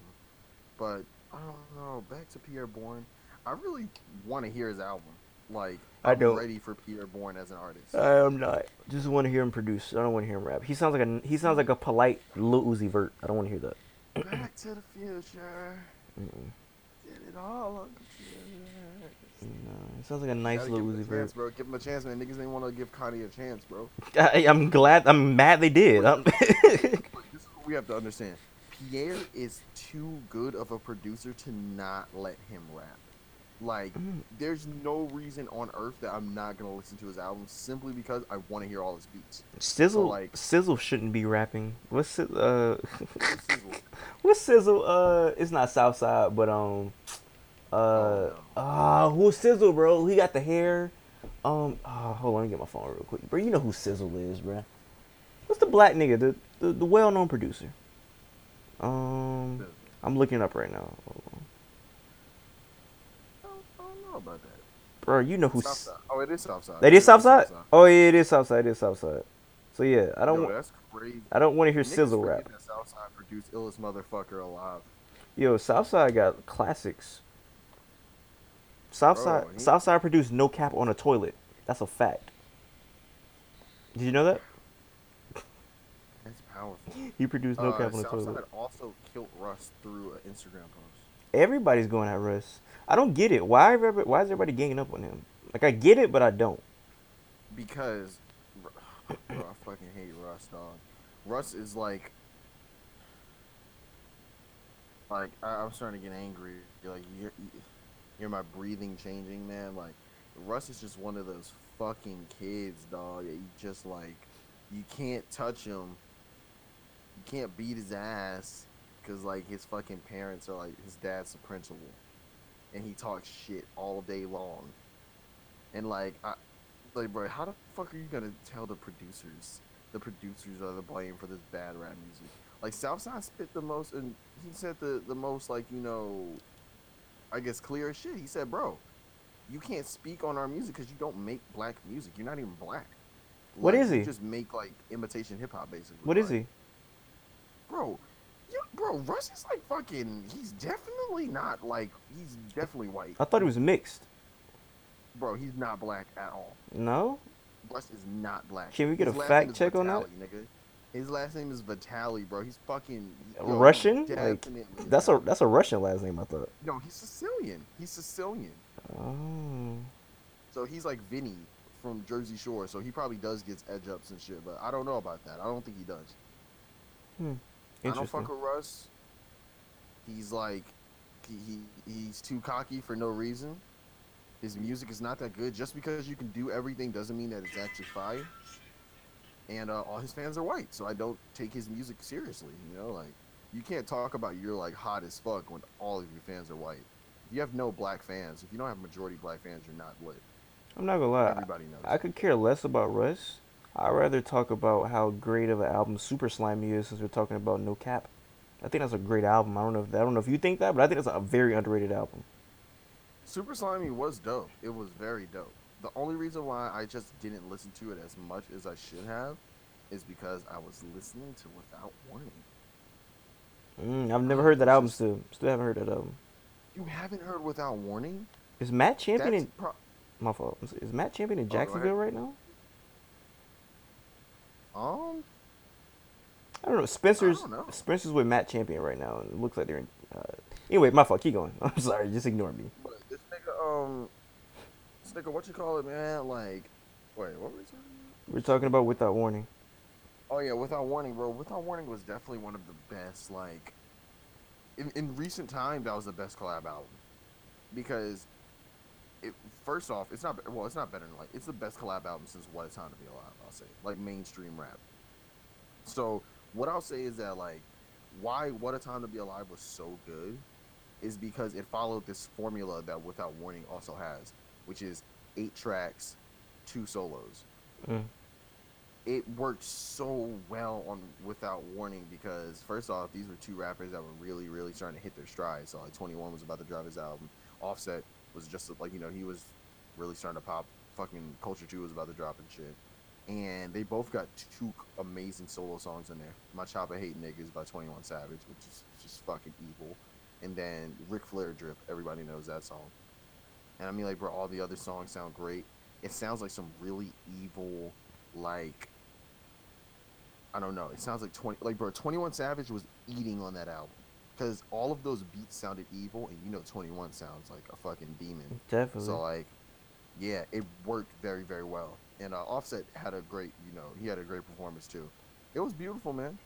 but I don't know. Back to Pierre Bourne. I really want to hear his album. Like I I'm don't. ready for Pierre Bourne as an artist. I am not. Just want to hear him produce. I don't want to hear him rap. He sounds like a he sounds like a polite Lil Uzi Vert. I don't want to hear that. Back to the future. Mm-mm. Did it all on computer. No, it sounds like a nice Gotta Lil give him Uzi a Vert. chance, bro. Give him a chance, man. Niggas didn't want to give Kanye a chance, bro. I, I'm glad. I'm mad they did. I'm Look, this is what we have to understand. Pierre is too good of a producer to not let him rap. Like, Mm. there's no reason on earth that I'm not gonna listen to his album simply because I want to hear all his beats. Sizzle. like- Sizzle shouldn't be rapping. What's uh? Sizzle? What's Sizzle? Uh, it's not Southside, but um, uh, Oh, ah, who's Sizzle, bro? He got the hair. Um, ah, hold on, let me get my phone real quick, bro. You know who Sizzle is, bro? What's the black nigga, the the, the well-known producer? Um, I'm looking up right now. Hold on. I don't, I don't know about that. Bro, you know who's Southside. Oh, it is Southside. that is Southside? Oh yeah, it is Southside. It is Southside. So yeah, I don't Yo, that's crazy. I don't want to hear Niggas Sizzle rap. That Southside produced illest motherfucker alive. Yo, Southside got classics. Southside Bro, he- Southside produced No Cap on a Toilet. That's a fact. Did you know that? That's powerful. He produced No Uh, Cap on a Toilet." Southside also killed Russ through an Instagram post. Everybody's going at Russ. I don't get it. Why everybody, why is everybody ganging up on him? Like I get it, but I don't. because bro, I fucking hate Russ, dog. Russ is like, like I, I'm starting to get angry. Like you're, you're my breathing changing, man. Like Russ is just one of those fucking kids, dog. That you just like, you can't touch him. You can't beat his ass because like his fucking parents are like his dad's the principal, and he talks shit all day long. And like I, like, bro, how the fuck are you gonna tell the producers? The producers are the blame for this bad rap music. Like Southside spit the most, and he said the the most like you know, I guess clear as shit. He said, bro, you can't speak on our music because you don't make black music. You're not even black. What Like, is you he? just make like imitation hip hop, basically. What is Like, he? bro? Bro, Russ is like fucking. He's definitely not like. He's definitely white, I thought he was mixed. bro. He's not black at all. No? Russ is not black. Can we get His a fact check on that? Nigga. His last name is Vitale, bro. He's fucking yo, Russian? Like that's a that's a Russian last name. I thought. no. He's Sicilian. He's Sicilian. Oh. So he's like Vinny from Jersey Shore. So he probably does get edge ups and shit. But I don't know about that. I don't think he does. Hmm. I don't fuck with Russ. He's like, he, he he's too cocky for no reason. His music is not that good. Just because you can do everything doesn't mean that it's actually fire. And uh, all his fans are white, so I don't take his music seriously. You know, like you can't talk about you're like hot as fuck when all of your fans are white. If you have no black fans, if you don't have majority black fans, you're not lit. I'm not gonna lie. Everybody knows. I could care less about Russ. I'd rather talk about how great of an album Super Slimey is since we're talking about No Cap. I think that's a great album. I don't know if I don't know if you think that, but I think it's a very underrated album. Super Slimey was dope. It was very dope. The only reason why I just didn't listen to it as much as I should have is because I was listening to Without Warning. Mm, I've never heard that album still. Still haven't heard that album. You haven't heard Without Warning? Is Matt Champion That's in pro- my fault? Is Matt Champion in Oh. Jacksonville right now? Um I don't know. Spencer's don't know. Spencer's with Matt Champion right now, and it looks like they're in. Uh, anyway, my fault. Keep going. I'm sorry. Just ignore me. this nigga um this nigga what you call it man like wait what were we talking about? We're talking about Without Warning. Oh yeah, Without Warning, bro. Without Warning was definitely one of the best. Like, in in recent time, that was the best collab album because it. First off, it's not well. It's not better than like it's the best collab album since What a Time to Be Alive. I'll say like mainstream rap. So what I'll say is that like why What a Time to Be Alive was so good is because it followed this formula that Without Warning also has, which is eight tracks, two solos Mm. it worked so well on Without Warning because first off, these were two rappers that were really, really starting to hit their stride. So like 21 was about to drop his album. Offset was just like you know he was really starting to pop. Fucking Culture 2 was about to drop and shit. And they both got two amazing solo songs in there. My Choppa Hate Niggas by 21 Savage, which is just fucking evil. and then Ric Flair drip. Everybody knows that song. And I mean, like, bro, all the other songs sound great. It sounds like some really evil, like, I don't know. It sounds like twenty, like, bro, Twenty One Savage was eating on that album because all of those beats sounded evil, and you know, Twenty One sounds like a fucking demon. Definitely. So like, yeah, it worked very very well. And uh, Offset had a great, you know, he had a great performance too. It was beautiful, man.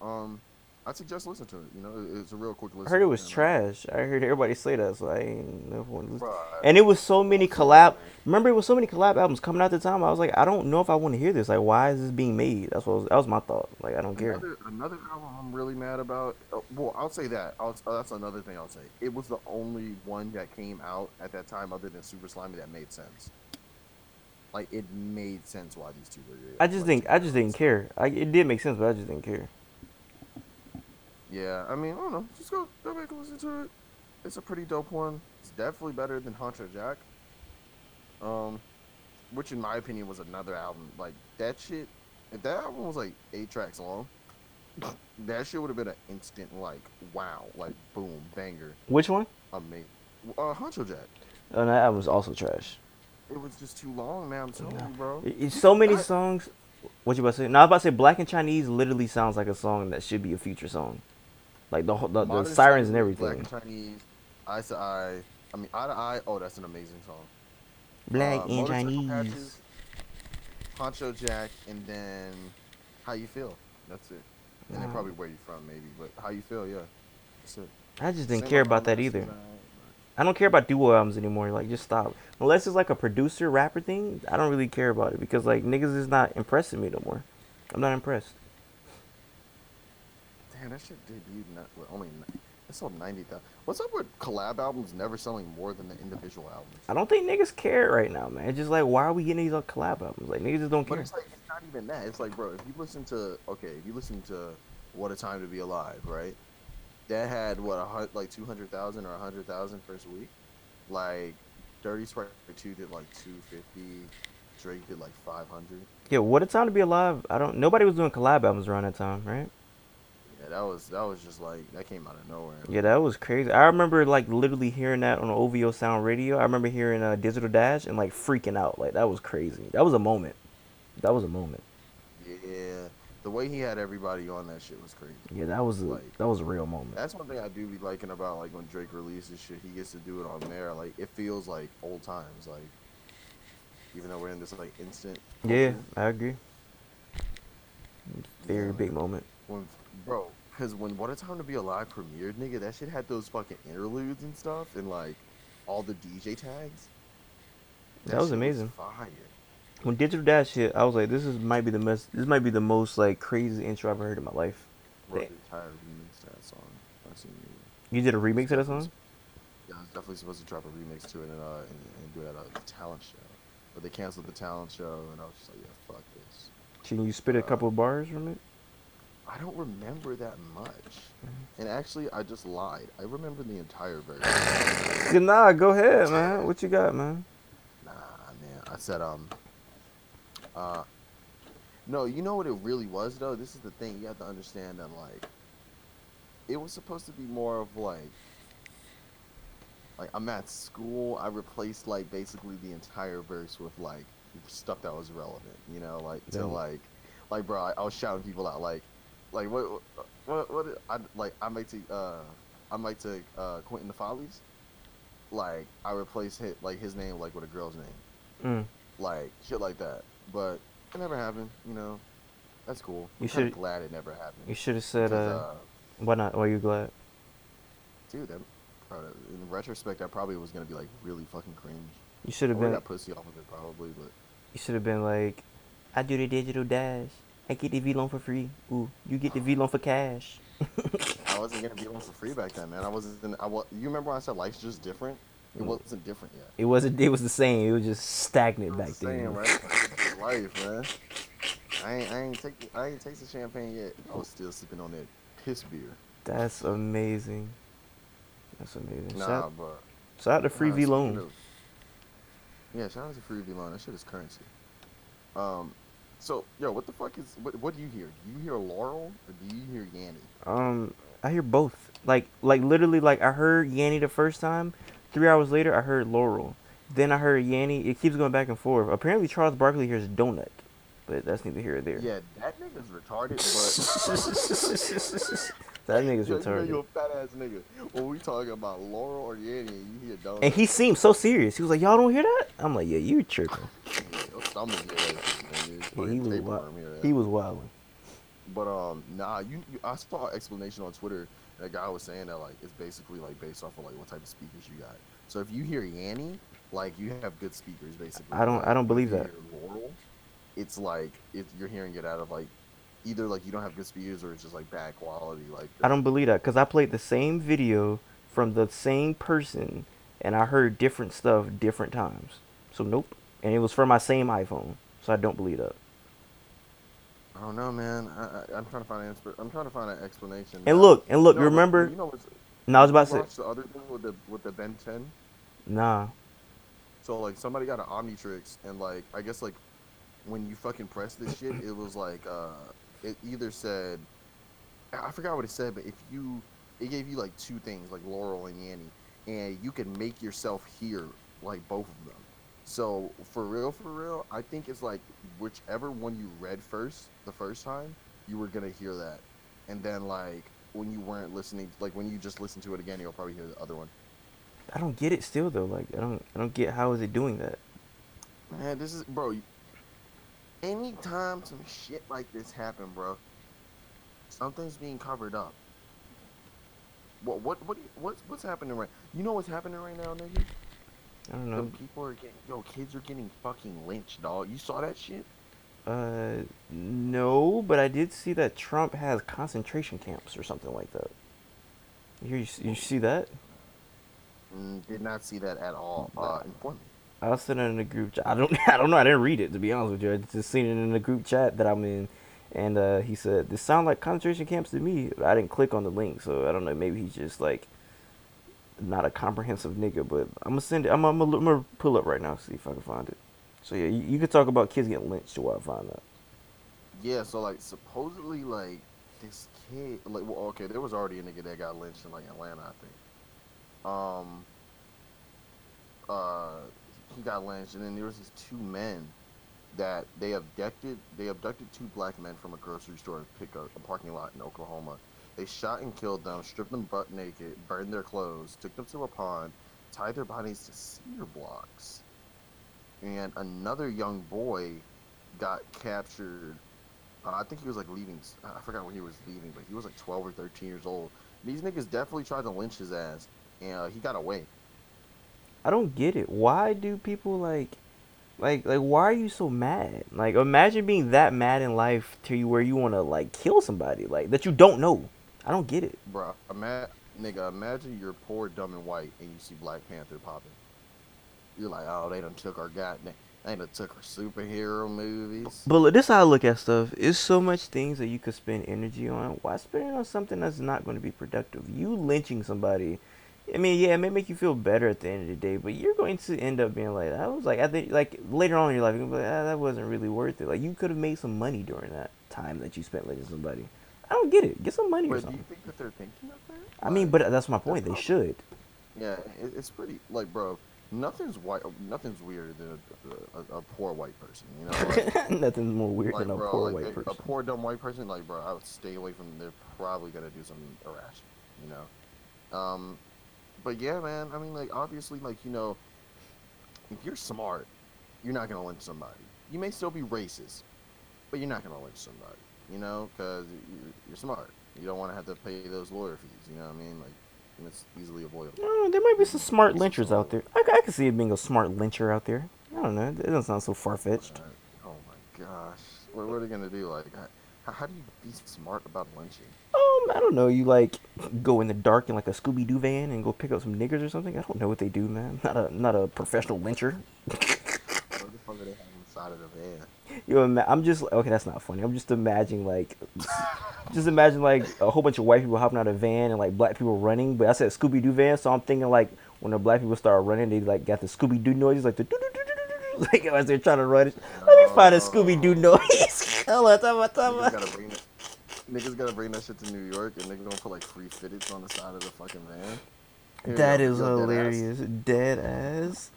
Um, I'd suggest listening to it. You know, it's a real quick listen. I heard it was uh, trash. I heard everybody say that, so I ain't never want to listen. And it was so many collab. Remember, it was so many collab albums coming out at the time. I was like, I don't know if I want to hear this. Like, why is this being made? That's what was, that was my thought. Like, I don't care. Another, another album I'm really mad about. Uh, well, I'll say that. I'll, uh, that's another thing I'll say. It was the only one that came out at that time, other than Super Slimey, that made sense. Like it made sense why these two were. I just think I just didn't care. I, it did make sense, but I just didn't care. Yeah, I mean, I don't know. Just go, go back and listen to it. It's a pretty dope one. It's definitely better than Huncho Jack. Um, which in my opinion was another album. Like that shit. If that album was like eight tracks long, that shit would have been an instant like wow, like boom, banger, Which one? amazing. Uh, Huncho Jack. Oh, that album was also trash. It was just too long, man. I'm telling Yeah. you, bro. It's so many I- songs. What you about to say? No, I was about to say Black and Chinese literally sounds like a song that should be a future song. Like the the, the sirens and Slavery, Black everything. and Chinese, Eye to Eye. I mean, Eye to Eye. Oh, that's an amazing song. Black uh, and Chinese. Patches, Huncho Jack, and then How You Feel. That's it. And then probably Where You From, maybe. But How You Feel, yeah. That's it. I just didn't Same care about that either. I don't care about duo albums anymore. Like, just stop. Unless it's like a producer rapper thing, I don't really care about it because like niggas is not impressing me no more. I'm not impressed. Damn, that shit debuted not, with only. It sold 90,000. What's up with collab albums never selling more than the individual albums? I don't think niggas care right now, man. It's just like, why are we getting these collab albums? Like, niggas just don't But care. it's like it's not even that. It's like, bro, if you listen to okay, if you listen to "What a Time to Be Alive," right? That had what a hun- like two hundred thousand or a hundred thousand first week. Like, Dirty Sprite two did like two fifty. Drake did like five hundred. Yeah, what a time to be alive. I don't. Nobody was doing collab albums around that time, right? Yeah, that was that was just like that came out of nowhere. Yeah, that was crazy. I remember like literally hearing that on OVO Sound Radio. I remember hearing uh, Digital Dash and like freaking out. Like that was crazy. That was a moment. That was a moment. Yeah, the way he had everybody on that shit was crazy. Yeah, that was a Like- that was a real moment. That's one thing I do be liking about like when Drake releases shit, he gets to do it on there. Like it feels like old times. Like even though we're in this like instant. Yeah, culture, I agree. Very Yeah. big moment. When bro, because when What a Time to Be Alive premiered, nigga, that shit had those fucking interludes and stuff, and like all the DJ tags. That was shit amazing. fire. When Digital Dash hit, I was like, this is might be the most. This might be the most like crazy intro I've ever heard in my life. Damn. the entire remix to that song. Seen you. You did a remix of that song? Yeah, I was definitely supposed to drop a remix to it and uh and, and do it at a talent show, but they canceled the talent show, and I was just like, yeah, fuck this. Can you spit a couple of bars from it? I don't remember that much. Mm-hmm. And actually, I just lied. I remember the entire version. Nah, go ahead, man. What you got, man? nah, man. I said, um, uh, no, you know what it really was, though? This is the thing. You have to understand that, like, it was supposed to be more of, like, like, I'm at school. I replaced, like, basically the entire verse with, like, stuff that was relevant, you know? Like, to, Dope. like, like, bro, I, I was shouting people out, like, like, what, what, what, I, like, I might take, uh, I might take, uh, Quentin the Follies. Like, I replaced hit, like, his name, like, with a girl's name Mm. like shit like that. But it never happened, you know. That's cool. You I'm should- glad it never happened. You should have said, uh, why not? Why are you glad? dude, that, probably, in retrospect, I probably was gonna be like really fucking cringe. You should have been. got pussy off of it probably, but You should have been like, I do the digital dash. I get the Vlone for free. Ooh, you get the Vlone for cash. I wasn't gonna be on for free back then, man. I wasn't. I was. You remember when I said life's just different? It Mm. wasn't different yet. It wasn't. It was the same. It was just stagnant I'm back just then. saying, right? Life, man. I ain't, I ain't take, I ain't tasted champagne yet. I was still sipping on that piss beer. That's amazing. That's amazing. Nah, shout, but shout out to Free Nah, Vlone. Yeah, shout out to Free Vlone. That shit is currency. Um, so yo, what the fuck is what? What do you hear? Do you hear Laurel or do you hear Yanny? Um, I hear both. Like like literally like I heard Yanny the first time. Three hours later I heard Laurel. Then I heard Yanny. It keeps going back and forth. Apparently Charles Barkley hears Donut, but that's neither here or there. Yeah, that nigga's retarded, but that nigga's you know retarded. you a fat ass nigga. When we talking about Laurel or Yanny, and you hear Donut, And he seemed so serious. He was like, "Y'all don't hear that?" I'm like, "Yeah, you tripping." your stomach hear nigga. Yeah, he was wild. He was wilding. But um, nah, you, you I saw an explanation on Twitter. That guy was saying that like it's basically like based off of like what type of speakers you got. So if you hear Yanny, like you have good speakers basically. I don't- Like, I don't believe that. Laurel, it's like if you're hearing it out of like either like you don't have good speakers or it's just like bad quality. Like I don't believe that because I played the same video from the same person and I heard different stuff different times. So nope. And it was from my same iPhone. So I don't believe that. I don't know, man. I, I, I'm trying to find an answer. I'm trying to find an explanation. And look, and look, You know remember? You know what's, No, I was about to say, the other thing with the with the Ben 10. nah. So like somebody got an Omnitrix and like I guess like when you fucking press this shit, it was like uh it either said I forgot what it said, but if you it gave you like two things like Laurel and Yanny, and you can make yourself hear like both of them. So for real, for real, I think it's like whichever one you read first the first time, you were gonna hear that, and then like when you weren't listening, like when you just listen to it again, you'll probably hear the other one. I don't get it still though. Like I don't I don't get how is it doing that. Man, this is bro. Anytime some shit like this happen, bro, something's being covered up. What what what what's what's happening right? You know what's happening right now, nigga? I don't know. The people are getting yo, kids are getting fucking lynched, dog. You saw that shit? Uh no, but I did see that Trump has concentration camps or something like that. You you, you see that? Mm, did not see that at all. Uh, inform me. I was sitting in the group chat. I don't I don't know. I didn't read it to be honest with you. I just seen it in the group chat that I'm in, and uh, he said this sound like concentration camps to me. I didn't click on the link, so I don't know. Maybe he's just like not a comprehensive nigga. But I'm gonna send it. I'm, I'm, gonna, I'm gonna pull up right now see if I can find it. So yeah, you, you could talk about kids getting lynched while I find that. Yeah, so like supposedly like this kid like well okay, there was already a nigga that got lynched in like Atlanta, I think. Um uh he got lynched and then there was these two men that they abducted they abducted two black men from a grocery store pick a, a parking lot in Oklahoma. They shot and killed them, stripped them butt naked, burned their clothes, took them to a pond, tied their bodies to cedar blocks. And another young boy got captured uh, I think he was like leaving. I forgot when he was leaving, but he was like 12 or 13 years old. These niggas definitely tried to lynch his ass, and uh, he got away. I don't get it. Why do people like, like, like? Why are you so mad? Like, imagine being that mad in life to you where you want to like kill somebody like that you don't know. I don't get it. bro. ima- nigga, imagine you're poor, dumb, and white, and you see Black Panther popping. You're like, oh, they done took our goddamn, they done took our superhero movies. But look, this is how I look at stuff. It's so much things that you could spend energy on. Why spend it on something that's not going to be productive? You lynching somebody. I mean, yeah, it may make you feel better at the end of the day, but you're going to end up being like, I was like, I think, like later on in your life, you're like, ah, that wasn't really worth it. Like you could have made some money during that time that you spent lynching somebody. I don't get it. Get some money or But do you something. think that they're thinking of that? I mean, but that's my point. They should. yeah, it's pretty like, bro. Nothing's white. Nothing's weirder than a, a, a poor white person. You know, like, Nothing's more weird like, than a bro, poor like, white person. a poor dumb white person, like bro, I would stay away from. them. They're probably gonna do something irrational, you know. Um, but yeah, man. I mean, like obviously, like you know, if you're smart, you're not gonna lynch somebody. You may still be racist, but you're not gonna lynch somebody, you know, because you're, you're smart. You don't want to have to pay those lawyer fees. You know what I mean? Like, and it's easily avoidable. I there might be some smart lynchers out there. I can see it being a smart lyncher out there. I don't know. It doesn't sound so far fetched. Oh my gosh, what, what are they gonna do? Like, how, how do you be smart about lynching? Um, I don't know. You like go in the dark in like a Scooby Doo van and go pick up some niggers or something. I don't know what they do, man. Not a not a professional lyncher. What the fuck are they having inside of the van? You ima- I'm just okay. That's not funny. I'm just imagining like, just imagine like a whole bunch of white people hopping out of a van and like black people running. But I said Scooby Doo van, so I'm thinking like when the black people start running, they like got the Scooby Doo noises, like the like as they're trying to run. it. Let me find a Scooby Doo noise. Hold on, time out, time out. gotta bring it. niggas gotta bring that shit to New York, and niggas gonna put like free fitteds on the side of the fucking van. Here, That yo, is yo, dead ass. hilarious. Dead ass.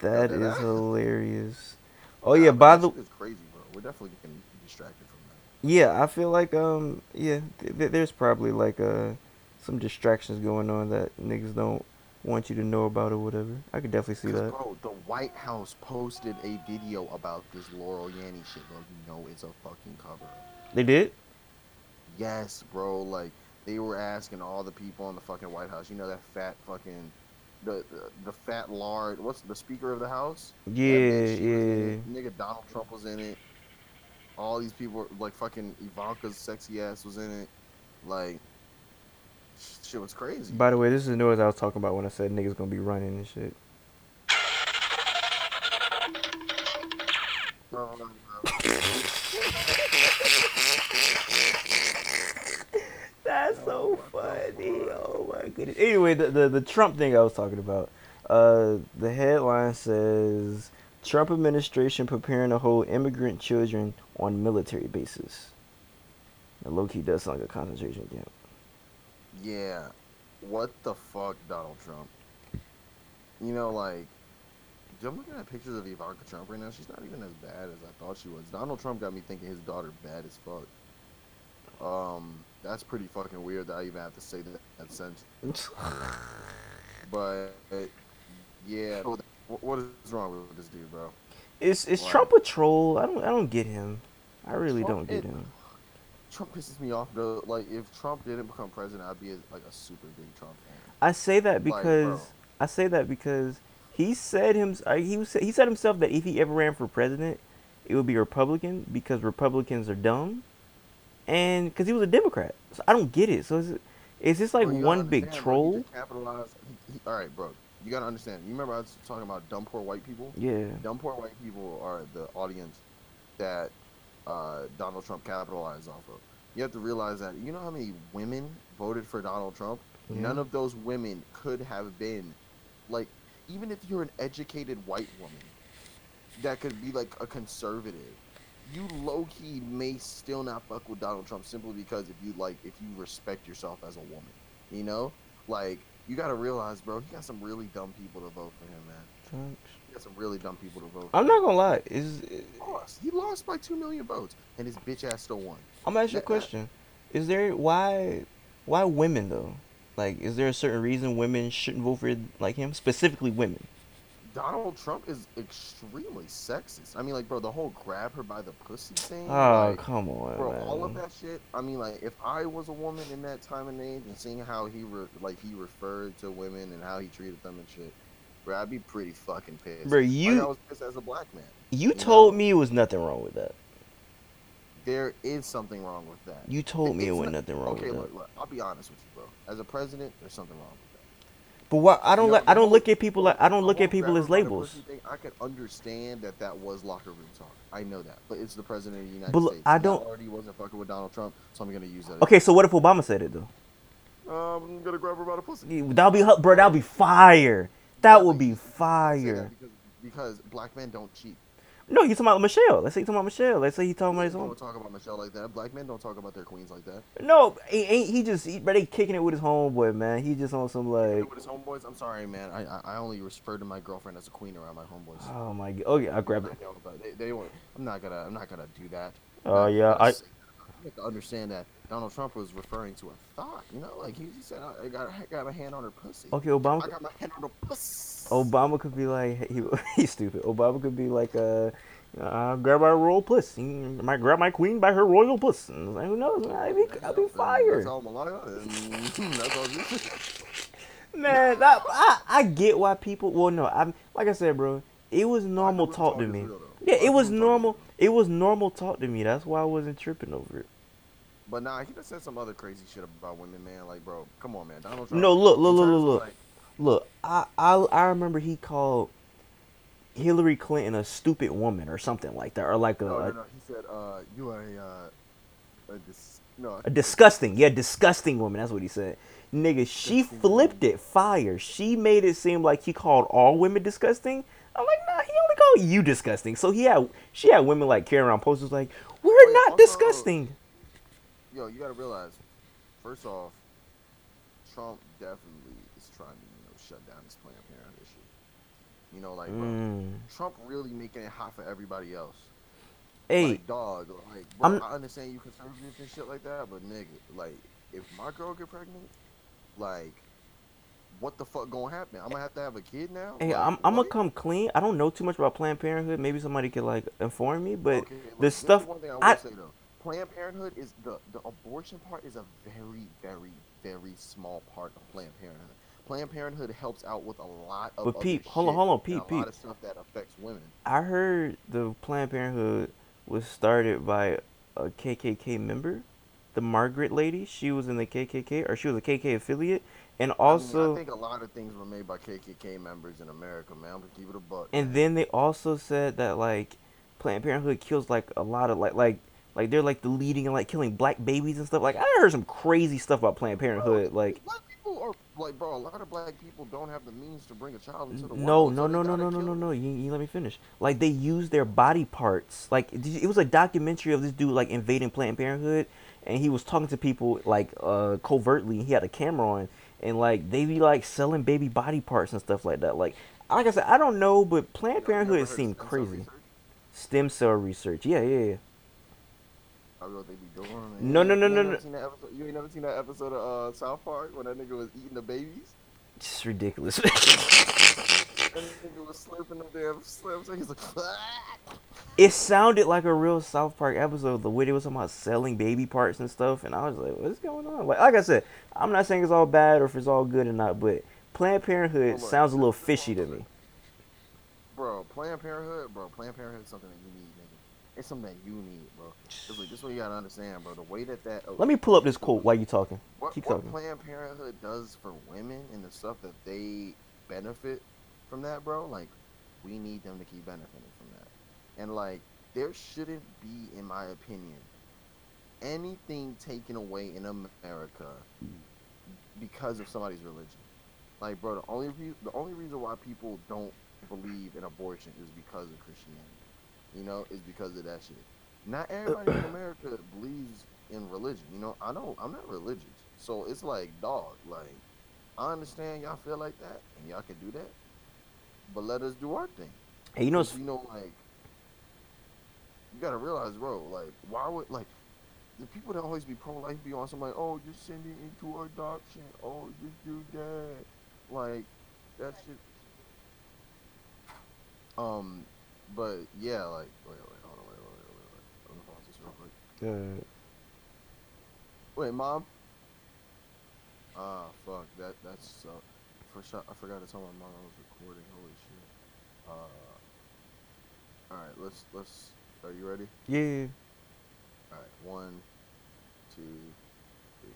That dead is ass. hilarious. Oh Nah, yeah, but by that the shit is crazy, bro. We're definitely getting distracted from that. yeah, I feel like um yeah, th- th- there's probably like uh some distractions going on that niggas don't want you to know about or whatever. I could definitely see that. bro, the White House posted a video about this Laurel Yanny shit, bro. You know it's a fucking cover. They did? Yes, bro. Like they were asking all the people in the fucking White House. You know that fat fucking the the, the fat lard. What's the Speaker of the House? Yeah, bitch, she was in yeah. Nigga, Donald Trump was in it. All these people, like fucking Ivanka's sexy ass was in it. Like, shit was crazy. By the way, this is the noise I was talking about when I said niggas gonna be running and shit. No, no, no. That's so funny. Oh my goodness. Anyway, the, the the Trump thing I was talking about. Uh, the headline says Trump administration preparing to hold immigrant children on military bases. Now, low key does sound like a concentration camp. Yeah. What the fuck, Donald Trump? You know, like, I'm looking at pictures of Ivanka Trump right now. She's not even as bad as I thought she was. Donald Trump got me thinking his daughter bad as fuck. Um, that's pretty fucking weird that I even have to say that, that sentence. But yeah, what, what is wrong with this dude, bro? Is is? Trump a troll? I don't I don't get him. I really Trump don't get him. Trump pisses me off though. Like, if Trump didn't become president, I'd be a, like a super big Trump fan. I say that because bro. I say that because he said him uh, he was, he said himself that if he ever ran for president, it would be Republican because Republicans are dumb, and because he was a Democrat. So I don't get it. So is it is this like Bro, one big understand, bro, troll? he- he- all right, bro. You gotta understand. You remember I was talking about dumb poor white people? Yeah. Dumb poor white people are the audience that uh, Donald Trump capitalized off of. You have to realize that. You know how many women voted for Donald Trump? Yeah. None of those women could have been, like, even if you're an educated white woman, that could be like a conservative. You low key may still not fuck with Donald Trump simply because if you like, if you respect yourself as a woman, you know, like you gotta realize, bro, he got some really dumb people to vote for him, man. Trump. Got some really dumb people to vote. I'm not gonna lie. Is He lost. He lost by two million votes, and his bitch ass still won. I'm gonna ask you a question. Is there why why women though? Like, is there a certain reason women shouldn't vote for like him? Specifically, women. Donald Trump is extremely sexist. I mean, like, bro, the whole grab her by the pussy thing. Oh like, come on, Bro, man. all of that shit. I mean, like, if I was a woman in that time and age, and seeing how he re- like he referred to women and how he treated them and shit, bro, I'd be pretty fucking pissed. Bro, like you- I was pissed as a black man. You you told know? me it was nothing wrong with that. There is something wrong with that. You told me it was not- nothing wrong Okay, with that. look, look, I'll be honest with you, bro. As a president, there's something wrong with that. But why? I don't You know, like. I don't look at people like. I don't the look at people as labels. Thing, I can understand that that was locker room talk. I know that, but it's the president of the United But look, States. I don't- already wasn't fucking with Donald Trump, so I'm gonna use that. Okay, so what if Obama said it though? Um, I'm gonna grab her by the pussy. That'll be bro. That'll be fire. That would be You say that fire. Because, because black men don't cheat. No, he's talking about Michelle. Let's say he's talking about Michelle. Let's say he's talking about his Don't talk about Michelle like that. Black men don't talk about their queens like that. No, he, ain't he just he, bro, they kicking it with his homeboy, man. He just on some like. With his homeboys, I'm sorry, man. I, I I only refer to my girlfriend as a queen around my homeboys. Oh my god. Oh yeah, I grabbed it. I they, they won't. I'm not gonna. I'm not gonna do that. Oh, Not yeah, I- say. You have to understand that Donald Trump was referring to a thought. You know, like he, said, I got I got my hand on her pussy. Okay, Obama. I got my hand on her pussy. Obama could be like he, he's stupid. Obama could be like uh, uh grab my royal puss. He might grab my queen by her royal puss. And like, who knows? I'll be, I'd be That's all and that's all. you- Man, that, I I get why people. Well, no, I'm like I said, bro. It was normal talk to me. real. Yeah, it was room talk is normal. It was normal talk to me. That's why I wasn't tripping over it. But nah, he done said some other crazy shit about women, man. Like, bro, come on, man. Donald Trump. No, look, look, look, look, look. like- Look, I, I I remember he called Hillary Clinton a stupid woman or something like that, or like a, no, no, no. He said, uh, you are a, uh, a dis- no. a disgusting, yeah, disgusting woman. That's what he said. Nigga, she flipped it fire. She made it seem like he called all women disgusting. I'm like, nah, he only called you disgusting. So he had, she had women like carrying around posters like, we're Wait, not also- disgusting. Yo, you gotta realize, first off, Trump definitely is trying to, you know, shut down this Planned Parenthood issue. You know, like, bro, Mm. Trump really making it hot for everybody else. Hey, like, dog, like, bro, I'm- I understand you conservative and shit like that, but nigga, like, if my girl get pregnant, like, what the fuck gonna happen? I'm gonna have to have a kid now. hey, Like, I'm I'm gonna come clean. I don't know too much about Planned Parenthood. Maybe somebody could like inform me. But Okay, the this stuff one thing I I- say though, Planned Parenthood is the the abortion part is a very, very, very small part of Planned Parenthood. Planned Parenthood helps out with a lot of. But peep, hold on, hold on, and peep, a lot peep. of stuff that affects women. I heard the Planned Parenthood was started by a KKK member, the Margaret lady. She was in the KKK, or she was a KK affiliate, and I, mean, also, I think a lot of things were made by KKK members in America, man. Keep it a buck. and then they also said that like Planned Parenthood kills like a lot of like like like they're like the leading and like killing black babies and stuff. Like I heard some crazy stuff about Planned Parenthood. Like black people are like, bro. A lot of black people don't have the means to bring a child into the no world. no no no no no no no. You, you let me finish. Like they use their body parts. Like it was a documentary of this dude like invading Planned Parenthood, and he was talking to people like uh covertly. He had a camera on, and like they be like selling baby body parts and stuff like that. Like like I said, I don't know, but Planned Parenthood seemed crazy. research? Stem cell research. Yeah yeah yeah. I know what they be doing. No, no, no, You no, no. that episode- You ain't never seen that episode of uh, South Park when that nigga was eating the babies? Just ridiculous. And the nigga was slurping them damn. He's like, "Ah." it sounded like a real South Park episode. The way they was talking about selling baby parts and stuff, and I was like, "What's going on?" Like, like I said, I'm not saying it's all bad or if it's all good or not, but Planned Parenthood on. sounds a little fishy to me. bro, Planned Parenthood, bro, Planned Parenthood is something that you need. It's something that you need, bro. This is this is what you gotta understand, bro. The way that that oh, Let me pull up this quote while you talking. what, Keep what talking. Planned Parenthood does for women and the stuff that they benefit from that, bro, like we need them to keep benefiting from that. And like there shouldn't be, in my opinion, anything taken away in America because of somebody's religion. Like, bro, the only re- the only reason why people don't believe in abortion is because of Christianity. You know, is because of that shit. Not everybody in America believes in religion. You know, I know I'm not religious, so it's like, dog, like I understand y'all feel like that and y'all can do that, but let us do our thing. Hey, you know, you know, like you gotta realize, bro, like why would like the people that always be pro life be on some like, oh, just send it into adoption, oh, just do that, like that shit. Um, but yeah, like wait, wait, hold on, wait, wait, wait, wait, wait. Me pause this real quick. uh, Wait, mom. Ah, fuck. That that's uh, for sure. I forgot to tell my mom I was recording. Holy shit. Uh. All right. Let's let's. Are you ready? yeah. All right. One, two, three.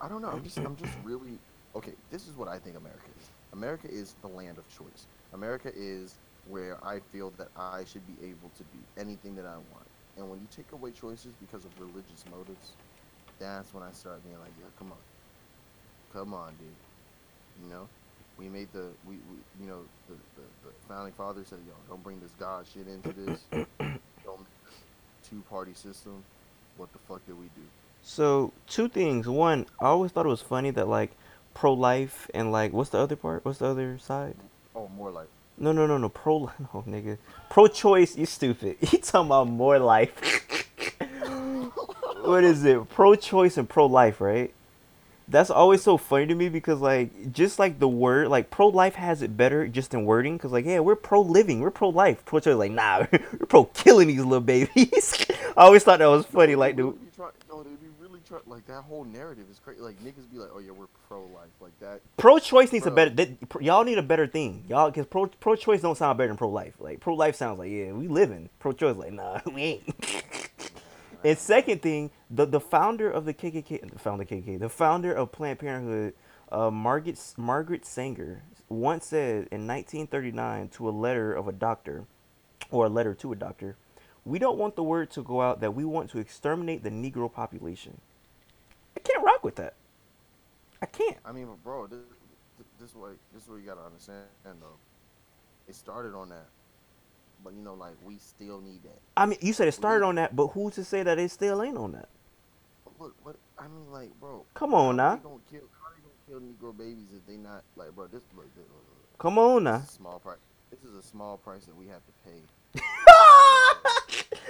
I don't know. I'm just I'm just really okay. This is what I think America is. America is the land of choice. America is where I feel that I should be able to do anything that I want. And when you take away choices because of religious motives, that's when I start being like, yeah, come on, come on, dude. You know, we made the we, we you know the, the the founding fathers said, yo, don't bring this God shit into this. don't make this two party system. What the fuck did we do? So two things. One, I always thought it was funny that like pro life and like what's the other part? What's the other side? Oh, more like No, no, no, no. Pro, no, nigga. Pro choice. You stupid. You talking about more life? what is it? Pro choice and pro life, right? That's always so funny to me because like just like the word like pro life has it better just in wording because like yeah we're pro living we're pro life pro choice like nah we're pro killing these little babies. I always thought that was funny like dude. try, no, they be really try, like that whole narrative is crazy. Like niggas be like, oh yeah, we're pro life, like that. pro choice needs a better that, pro- y'all need a better thing y'all because pro pro choice don't sound better than pro life like pro life sounds like yeah we living pro choice like nah we ain't and second thing the the founder of the KKK the founder KKK the founder of Planned Parenthood uh, Margaret Margaret Sanger once said in 1939 to a letter of a doctor or a letter to a doctor we don't want the word to go out that we want to exterminate the Negro population I can't rock with that I can't I mean, but bro, this this way this is what you gotta understand though. It started on that, but you know, like we still need that. I mean, you said it started on that, but who's to say that it still ain't on that? look, what I mean, like, bro. Come on now. They gonna kill, how they gonna kill Negro babies if they not like, bro? This look, this, look, look, Come on this now. is a small price. This is a small price that we have to pay.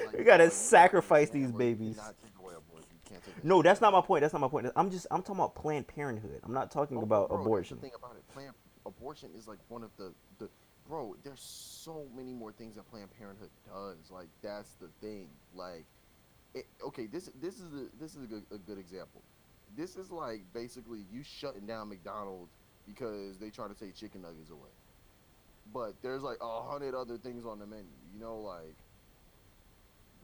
Like, we gotta sacrifice these babies. cannot take away abortion. You can't take that No, that's not my point. That's not my point. I'm just I'm talking about Planned Parenthood. I'm not talking Oh, about bro, abortion. That's the thing about it. Planned abortion is like one of the the bro. There's so many more things that Planned Parenthood does. Like that's the thing. Like, it, okay, this this is a, this is a good, a good example. This is like basically you shutting down McDonald's because they try to take chicken nuggets away. But there's like a hundred other things on the menu. You know, like,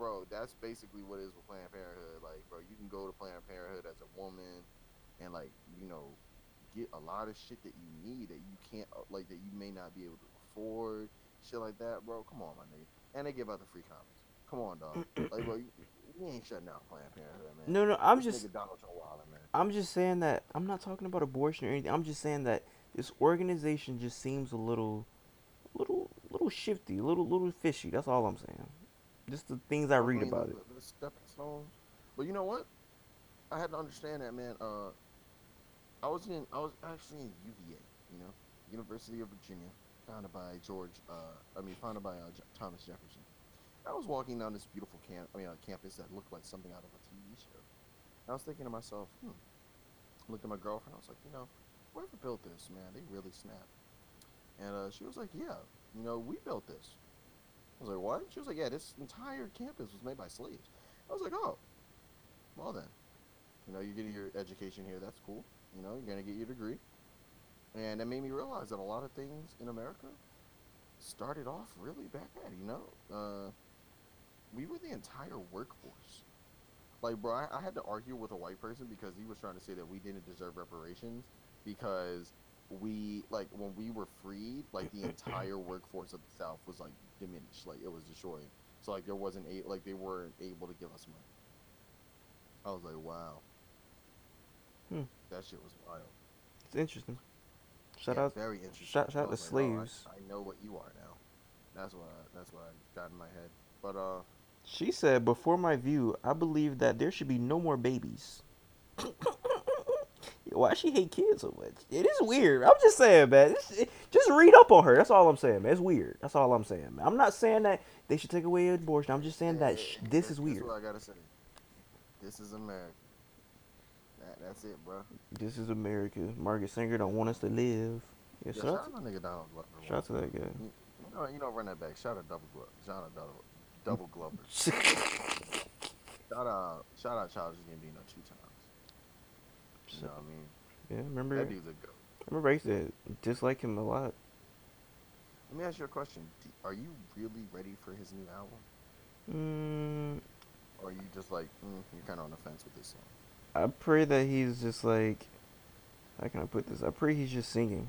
bro, that's basically what it is with Planned Parenthood. Like, bro, you can go to Planned Parenthood as a woman, and like, you know, get a lot of shit that you need that you can't uh, like that you may not be able to afford, shit like that, bro. Come on, my nigga. And they give out the free condoms. Come on, dog. like, bro, you, you ain't shutting down Planned Parenthood, man. No, no, I'm This just Donald Trump wildin', man. I'm just saying that I'm not talking about abortion or anything. I'm just saying that this organization just seems a little, little, little shifty, a little, little fishy. That's all I'm saying. Just the things I read mean, about the, it. The, stepping stones. But you know what? I had to understand that, man. Uh, I was in, I was actually in UVA, you know, University of Virginia, founded by George. Uh, I mean, founded by uh, J- Thomas Jefferson. I was walking down this beautiful camp, I mean, uh, campus that looked like something out of a TV show. I was thinking to myself, hmm. Looked at my girlfriend. I was like, you know, whoever built this, man, they really snapped. And uh, she was like, yeah, you know, we built this. I was like, what? She was like, yeah, this entire campus was made by slaves. I was like, oh, well then, you know, you're getting your education here. That's cool. You know, you're gonna get your degree. And it made me realize that a lot of things in America started off really bad. You know, uh, we were the entire workforce. Like, bro, I, I had to argue with a white person because he was trying to say that we didn't deserve reparations because we, like, when we were freed, like, the entire workforce of the South was, like, diminished. Like, it was destroyed. So, like, there wasn't, a, like, they weren't able to give us money. I was like, wow. Hmm. That shit was wild. It's interesting. Shout Yeah, out. Very interesting. shout- shout I out was like, wow, I- slaves. I, know what you are now. That's what I, that's what I got in my head. But uh, She said, "Before my view, I believe that there should be no more babies." Why she hate kids so much? It is weird. I'm just saying, man. It's- just read up on her. That's all I'm saying, man. It's weird. That's all I'm saying, man. I'm not saying that they should take away abortion. I'm just saying that sh- this is weird. That's what I gotta say. This is America. That, that's it, bro. This is America. Margaret Sanger don't want us to live. Yeah, Yeah, shout, out, out my nigga Donald Glover. shout out to that guy. You, you know, you know, run that back. Shout out to double Glover. Shout out double, double Glover. Shout out, shout out Childish Gambino two times. You know what I mean? yeah, remember? That dude's a goat. Remember I used to dislike him a lot. Let me ask you a question. Do, are you really ready for his new album? Mm, Or are you just like, mm, you're kind of on the fence with this song? I pray that he's just like, how can I put this? I pray he's just singing.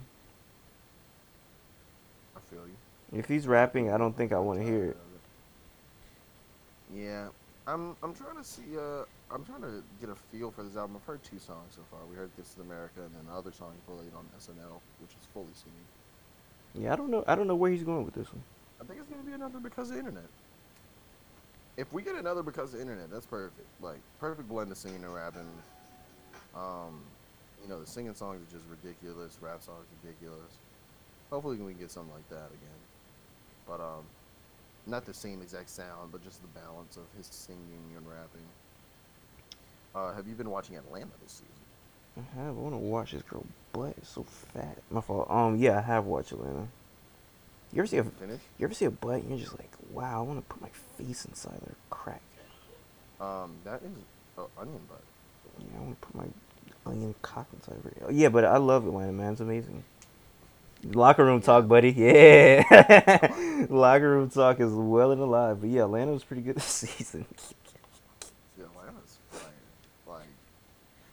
I feel you. If he's rapping, I don't think I want to hear it. Yeah, I'm. I'm trying to see. Uh, I'm trying to get a feel for this album. I've heard two songs so far. We heard "This Is America" and then the other song he played on SNL, which is fully singing. Yeah, I don't know. I don't know where he's going with this one. I think it's gonna be another because of the internet. If we get another because of the internet, that's perfect. Like perfect blend of singing and rapping. Um, you know, the singing songs are just ridiculous. Rap songs are ridiculous. Hopefully, we can get something like that again. But um, not the same exact sound, but just the balance of his singing and rapping. Uh, have you been watching Atlanta this season? I have. I want to watch this girl butt. It's so fat. My fault. Um, yeah, I have watched Atlanta. You ever see a Finish? You ever see a butt and you're just like, wow, I want to put my face inside their crack. Um, that is oh, onion butt. Yeah, I want to put my onion cock inside her. Oh, yeah, but I love Atlanta, man. It's amazing. Locker room talk, buddy. Yeah. Locker room talk is well and alive. But yeah, Atlanta was pretty good this season. Yeah, Atlanta's fire. Like,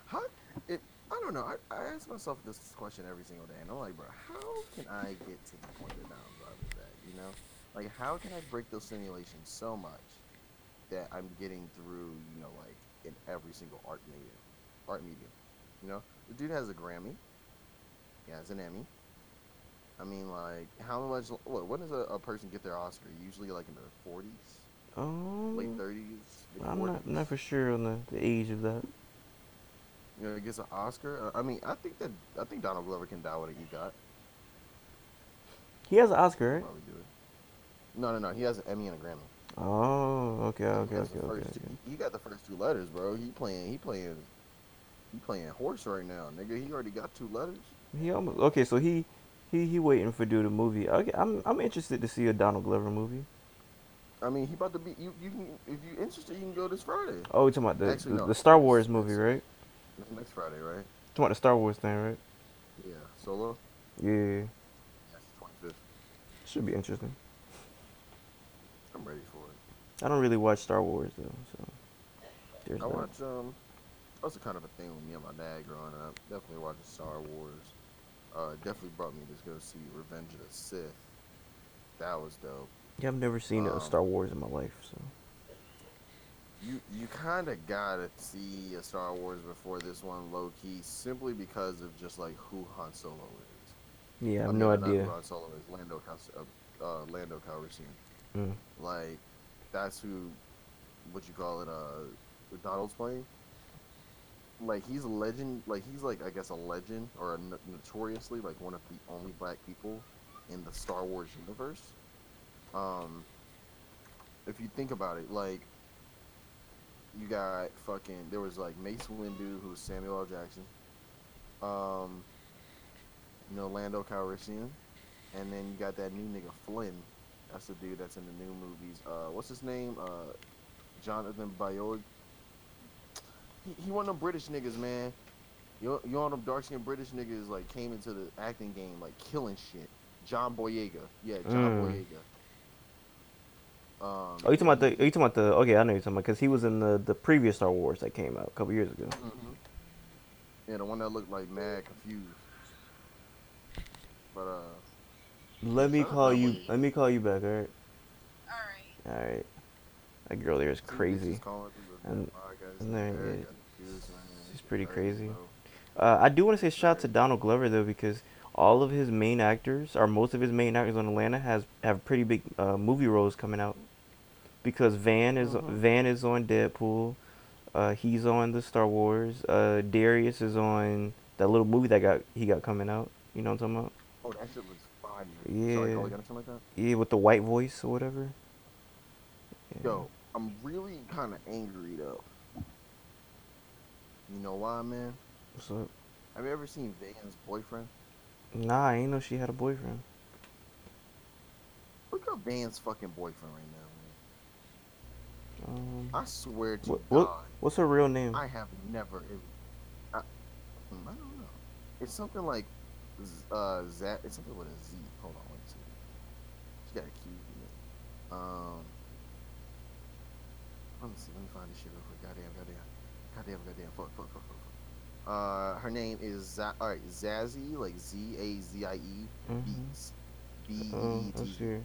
how? It. I don't know. I, I ask myself this question every single day, and I'm like, bro, how can I get to the point that I'm driving that? You know, like, how can I break those simulations so much that I'm getting through? You know, like in every single art medium, art medium. You know, the dude has a Grammy. He has an Emmy. I mean, like, how much? What? When does a, a person get their Oscar? Usually, like in their 40s, late Um, 30s, I'm 40s. not not for sure on the, the age of that. You know, gets an Oscar. Uh, I mean, I think that I think Donald Glover can die with a EGOT. He has an Oscar, right? Probably do it. No, no, no. He has an Emmy and a Grammy. Oh, okay, okay, okay, okay. okay. He got the first two letters, bro. He playing. He playing. He playing horse right now, nigga. He already got two letters. He almost okay. So he he he waiting for do the movie. Okay, I'm I'm interested to see a Donald Glover movie. I mean, he about to be. You, you can, if you interested, you can go this Friday. Oh, you talking about the Actually, the, no. the Star Wars movie, right? It's next Friday, right? Talking about the Star Wars thing, right? Yeah. Solo. Yeah, That's the twenty fifth. should be interesting. I'm ready for it. I don't really watch Star Wars though, so there's I that. watch. Um, that's a kind of a thing with me and my dad growing up. Definitely watching Star Wars. Uh, definitely brought me to go see Revenge of the Sith. That was dope. Yeah, I've never seen a Um, Star Wars in my life, so You you kind of gotta see a Star Wars before this one, low key, simply because of just like who Han Solo is. yeah, I have mean, no idea. Who Han Solo is Lando uh, uh, Lando Calrissian. Mm. Like that's who, what you call it, uh, Donald's playing. Like he's a legend. Like he's like I guess a legend or a no- notoriously like one of the only black people in the Star Wars universe. Um, if you think about it, like you got fucking there was like Mace Windu who was Samuel L. Jackson. Um, you know Lando Calrissian, and then you got that new nigga Flynn. That's the dude that's in the new movies. Uh, what's his name? Uh, Jonathan Bayoid. He, he one of them British niggas, man. You you know them dark skinned British niggas like came into the acting game like killing shit. John Boyega, yeah, John Mm. Boyega. Um, Oh, you talking about the? Are you talking about the? Okay, I know you're talking about because he was in the the previous Star Wars that came out a couple years ago. Mhm. Yeah, the one that looked like mad confused. But uh, Let me call you. way. Let me call you back. All right. All right. All right. That girl there is crazy. bitches calling through the And- and there, yeah. got confused, man. She's pretty crazy. Uh, I do want to say shout out to Donald Glover though because all of his main actors, or most of his main actors on Atlanta, has have pretty big uh, movie roles coming out. Because Van is Mhm. Van is on Deadpool, uh, he's on the Star Wars. Uh, Darius is on that little movie that got he got coming out. You know what I'm talking about? Oh, that shit was fire. Yeah. Sorry, Cole, you got anything like that? Yeah, with the white voice or whatever. Yeah. Yo, I'm really kind of angry though. You know why, man? What's up? Have you ever seen Van's boyfriend? Nah, I ain't know she had a boyfriend. Look up Van's fucking boyfriend right now, Um. I swear to what, God, what's her real name? I have never. It, I, hmm, I don't know. It's something like, Z- uh, Z. It's something with a Z. Hold on, let me see. She got a cute name. Um, let me see. Let me find this shit real quick. Goddamn, goddamn, goddamn, goddamn. Fuck, fuck, fuck, fuck. fuck. Uh, her name is Z- all right, Zazie, like Z A Z I E Mhm. Beetz. B E T. her.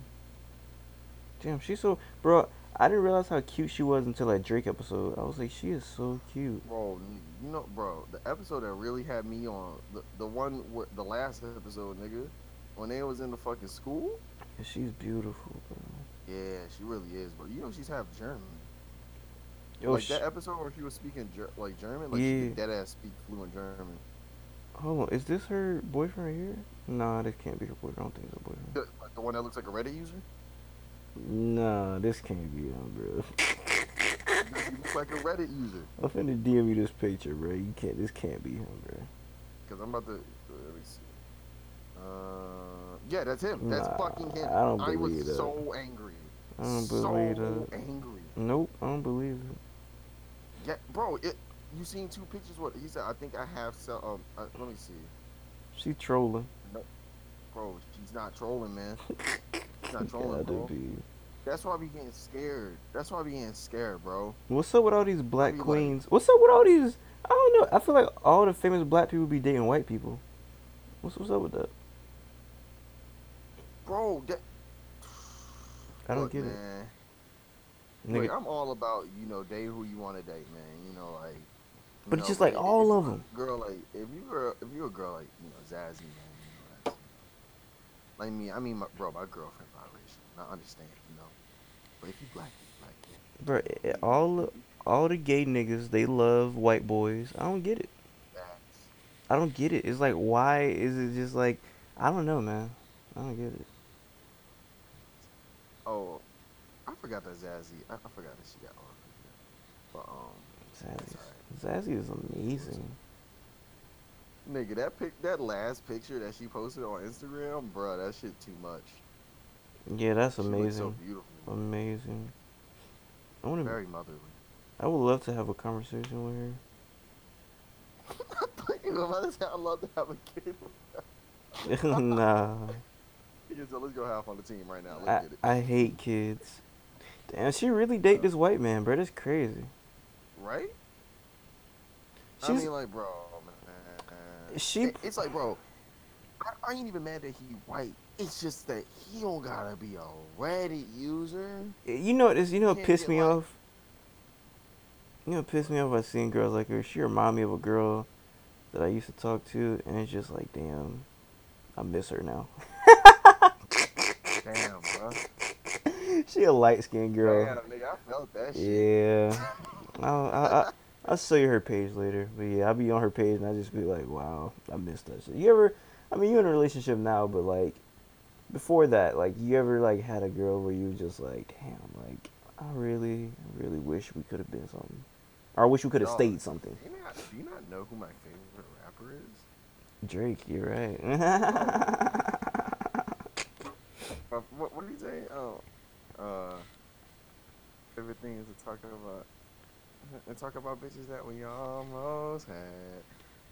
Damn, she's so bro. I didn't realize how cute she was until that Drake episode. I was like, she is so cute. Bro, you know, bro, the episode that really had me on the the one where the last episode, nigga, when they was in the fucking school. Yeah, she's beautiful, bro. Yeah, she really is, bro. You know she's half German. Yo, like sh- that episode where she was speaking ger- like German, like Yeah. she dead ass speak fluent German. hold on, is this her boyfriend right here? Nah, this can't be her boyfriend. I don't think it's her boyfriend. The, like the one that looks like a Reddit user. Nah, this can't be him, bro. Like a Reddit user. I'm finna DM you this picture, bro. You can't. This can't be him, bro. Cause I'm about to. Let me see. Uh, yeah, that's him. That's Nah, fucking him. I don't was believe that. so angry. I don't so believe that. angry. Nope, I don't believe it. Yeah, bro. It. You seen two pictures? What he said? I think I have. Cell, um, uh, let me see. She trolling. Bro, she's not trolling, man. She's not trolling, bro. That's why I be getting scared. That's why I be getting scared, bro. What's up with all these black be like- queens? What's up with all these? I don't know. I feel like all the famous black people be dating white people. What's what's up with that? Bro, that. I don't Look, get it. Nigga, Look, I'm all about you know date who you want to date, man. You know, like. you But it's just like if- all of them. Girl, like if you girl, if you a girl like you know Zazie, man, know. Like me, I mean, my, bro, my girlfriend biracial. I understand, you know. But if you black, you black, yeah. bro, eh, all the- all the gay niggas they love white boys. I don't get it. I don't get it. It's like why is it just like I don't know, man. I don't get it. Oh, I forgot that Zazie. I, I forgot that she got on. But um, Zazie, that's Zazie is amazing. Nigga, that pic, that last picture that she posted on Instagram, bruh, that shit too much. Yeah, that's She looks amazing. so beautiful. amazing. I want to. Very motherly. I would love to have a conversation with her. I thought you were about to say I love to have a kid. nah, Yeah, so let's go half on the team right now. Let's I. I hate kids. Damn, she really date this white man, bro. That's crazy. right? I mean, like, bro. She- It- it's like, bro, I, I ain't even mad that he white. It's just that he don't gotta be a Reddit user. you know this. You know what pissed me like- off. You know what pissed me off by seeing girls like her. She remind me of a girl that I used to talk to, and it's just like, damn, I miss her now. Damn, bro. she a light skinned girl. Damn, nigga, I felt that shit. Yeah. I'll, I'll, I'll, I'll show you her page later. But yeah, I'll be on her page and I just be like, wow, I missed that shit. You ever, I mean, you're in a relationship now, but like, before that, like, you ever like had a girl where you just like, damn, like, I really, really wish we could have been something. Or I wish we could have stayed something. Do you, not, do you not know who my favorite rapper is? Drake, you're right. Uh, what, what did he say? Oh, uh, favorite thing is to talk about and talk about bitches that we almost had.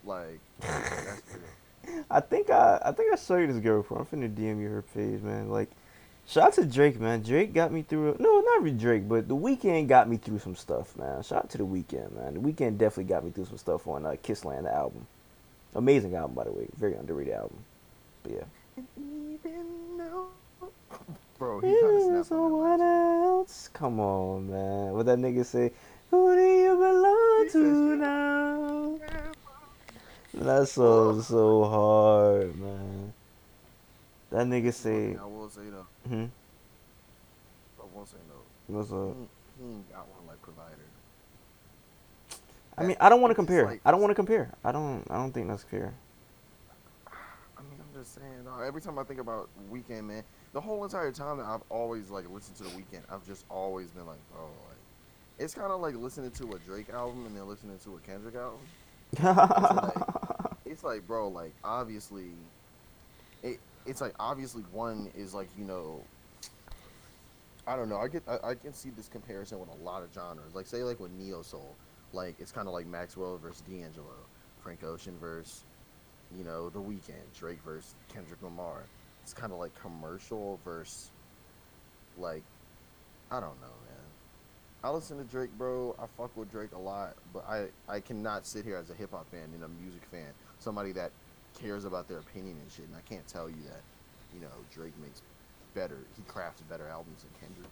Like, that's real. I think I, I think I saw you this girl before. I'm finna DM you her page, man. Like, shout out to Drake, man. Drake got me through. No, not really Drake, but the Weeknd got me through some stuff, man. Shout out to the Weeknd, man. The Weeknd definitely got me through some stuff on uh, Kissland the album. Amazing album, by the way. Very underrated album. But yeah. Even though, bro, he kind of Even snapped on someone else. Come on, man. What that nigga say? Who do you belong to now? That song's so hard, man. That nigga say, I will say though. hmm, I will say no. what's He, up? ain't- he ain't got one like provider. I mean, I don't want to compare. like- I don't want to compare. I don't. I don't think that's fair. I mean, I'm just saying. dog, every time I think about Weeknd, man, the whole entire time that I've always like listened to the Weeknd, I've just always been like, oh, like, it's kind of like listening to a Drake album and then listening to a Kendrick album. It's like, bro, like obviously, it it's like obviously one is like you know. I don't know. I get. I, I can see this comparison with a lot of genres. Like, say, like with neo soul, like it's kind of like Maxwell versus D'Angelo, Frank Ocean versus, you know, The Weeknd, Drake versus Kendrick Lamar. It's kind of like commercial versus, like, I don't know. I listen to Drake, bro. I fuck with Drake a lot, but I I cannot sit here as a hip hop fan and a music fan, somebody that cares about their opinion and shit, and I can't tell you that, you know, Drake makes better. He crafts better albums than Kendrick.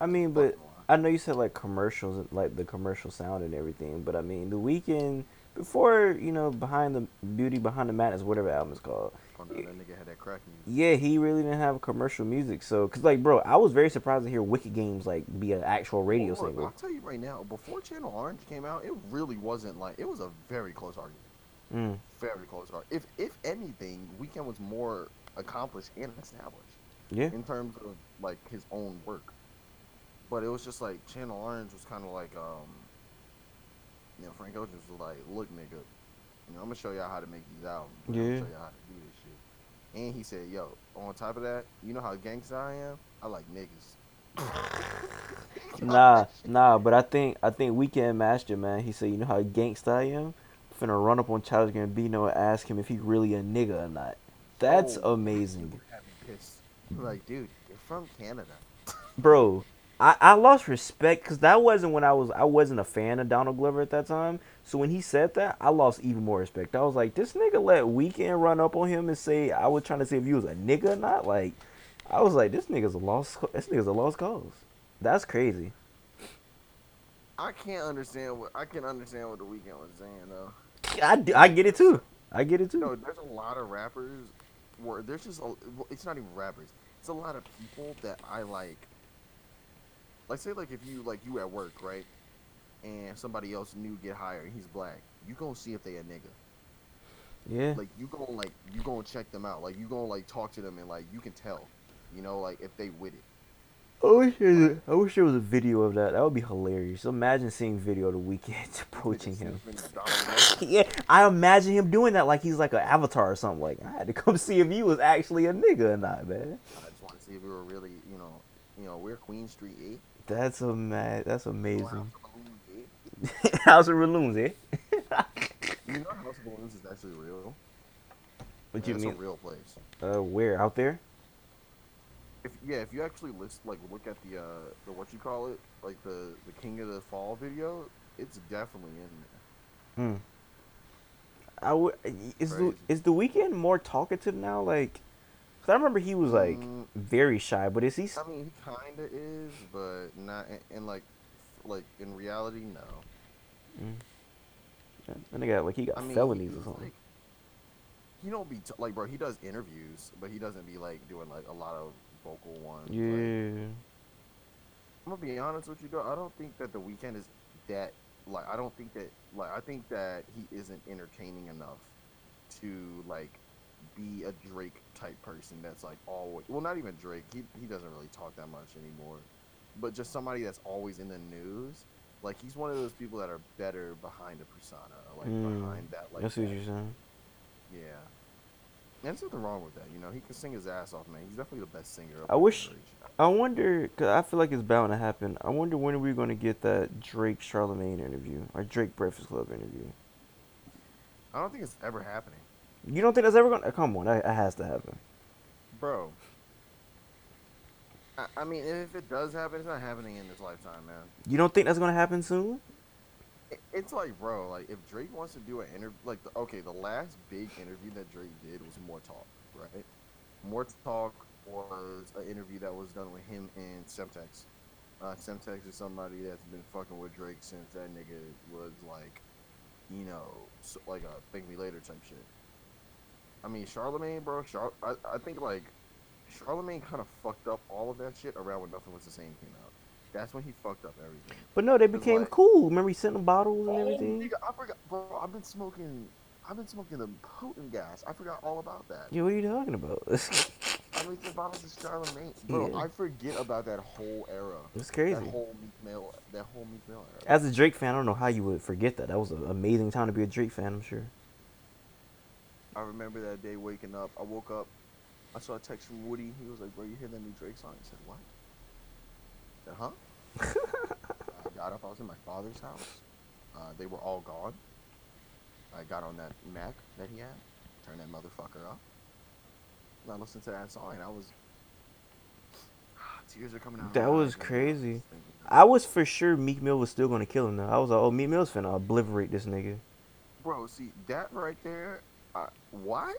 I mean, but I know you said like commercials, like the commercial sound and everything. But I mean, the Weeknd before you know, behind the beauty behind the madness, whatever album is called. That nigga had that crack music. Yeah, he really didn't have commercial music. So, cause like, bro, I was very surprised to hear Wicked Games like be an actual radio single. I'll tell you right now, before Channel Orange came out, it really wasn't like it was a very close argument. Mm. Very close argument. If if anything, Weeknd was more accomplished and established Yeah, in terms of like his own work. But it was just like Channel Orange was kind of like um, you know, Frank Ocean was like, look, nigga, you know, I'm gonna show y'all how to make these albums. I'm Yeah. gonna show y'all how to do. And he said, yo, on top of that, you know how gangsta I am? I like niggas. nah, nah. But I think I think Weeknd Master man. He said, you know how gangsta I am. Finna run up on Childish Gambino and ask him if he really a nigga or not. That's Oh, amazing. would have me pissed. Like, dude, you're from Canada. bro I, I lost respect because that wasn't when i was i wasn't a fan of donald glover at that time so when he said that i lost even more respect i was like this nigga let Weeknd run up on him and say i was trying to see if you was a nigga or not like i was like this nigga's a lost this nigga's a lost cause that's crazy I can't understand what I can understand what the Weeknd was saying though. I, I get it too i get it too No, there's a lot of rappers where there's just a, it's not even rappers. It's a lot of people that I like. Like say like if you like you at work right, and somebody else new get hired and he's black, you gonna see if they a nigga. Yeah. Like you gonna like you gonna check them out. Like you gonna like talk to them and like you can tell, you know, like if they with it. I wish, there was a, I wish there was a video of that. That would be hilarious. Imagine seeing video of the Weeknd approaching him. yeah, I imagine him doing that like he's like an avatar or something. Like I had to come see if he was actually a nigga or not, man. I just want to see if we were really, you know, you know, we're Queen Street Eight. That's a mad. That's amazing. House of Balloons Eight. House of Balloons, eh? You know, House of Balloons is actually real. What Yeah, you mean? it's a real place. Uh, where out there? If yeah, if you actually list like look at the uh the what you call it like the the King of the Fall video, it's definitely in there. Hmm. I would. Is the is the Weeknd more talkative now? Like, cause I remember he was like Mm. very shy, but is he? I mean, he kinda is, but not in, in like like in reality, no. I got like he got I mean, felonies or something. Like, he don't be t- like, bro. He does interviews, but he doesn't be like doing like a lot of vocal ones. like- yeah. I'm gonna be honest with you, though. I don't think that the Weeknd is that like. I don't think that like. I think that he isn't entertaining enough to like be a Drake type person. That's like always. Well, not even Drake. He he doesn't really talk that much anymore. But just somebody that's always in the news. Like he's one of those people that are better behind a persona, like Mm, behind that. Like I see what you're saying. yeah. And there's nothing wrong with that, you know. He can sing his ass off, man. He's definitely the best singer. I wish- I wonder, cause I feel like it's bound to happen. I wonder when are we gonna get that Drake Charlemagne interview or Drake Breakfast Club interview? I don't think it's ever happening, You don't think that's ever gonna? Come on, that, that has to happen. bro. I, I mean, if it does happen, it's not happening in this lifetime, man. You don't think that's gonna happen soon? It, it's like, bro, like if Drake wants to do an interview, like the, okay, the last big interview that Drake did was More Talk, right? More Talk was an interview that was done with him and Semtex. Uh, Semtex is somebody that's been fucking with Drake since that nigga was like, you know, so, like a thank me later type shit. I mean, Charlemagne, bro. Char- I, I think like Charlemagne kind of fucked up all of that shit around when Nothing Was the Same came out. That's when he fucked up everything. But no, they became like- cool. Remember he sent them bottles and Oh, everything. nigga, I forgot, bro. I've been smoking. I've been smoking the potent gas. I forgot all about that. Yeah, what are you talking about? I mean, the bottles of Charlemagne, bro. Yeah. I forget about that whole era. it's crazy. That whole Meek Mill. That whole Meek Mill era. As a Drake fan, I don't know how you would forget that. That was an amazing time to be a Drake fan. I'm sure. I remember that day waking up. I woke up. I saw a text from Woody. He was like, "Bro, you hear that new Drake song?" I said, "What?" I said, "Huh?" I got up. I was in my father's house. Uh, they were all gone. I got on that Mac that he had, turned that motherfucker up, and I listened to that song, and I was tears are coming out. That was crazy. I was for sure Meek Mill was still gonna kill him though. I was like, oh, Meek Mill's finna obliterate this nigga. Bro, see that right there. Uh, what?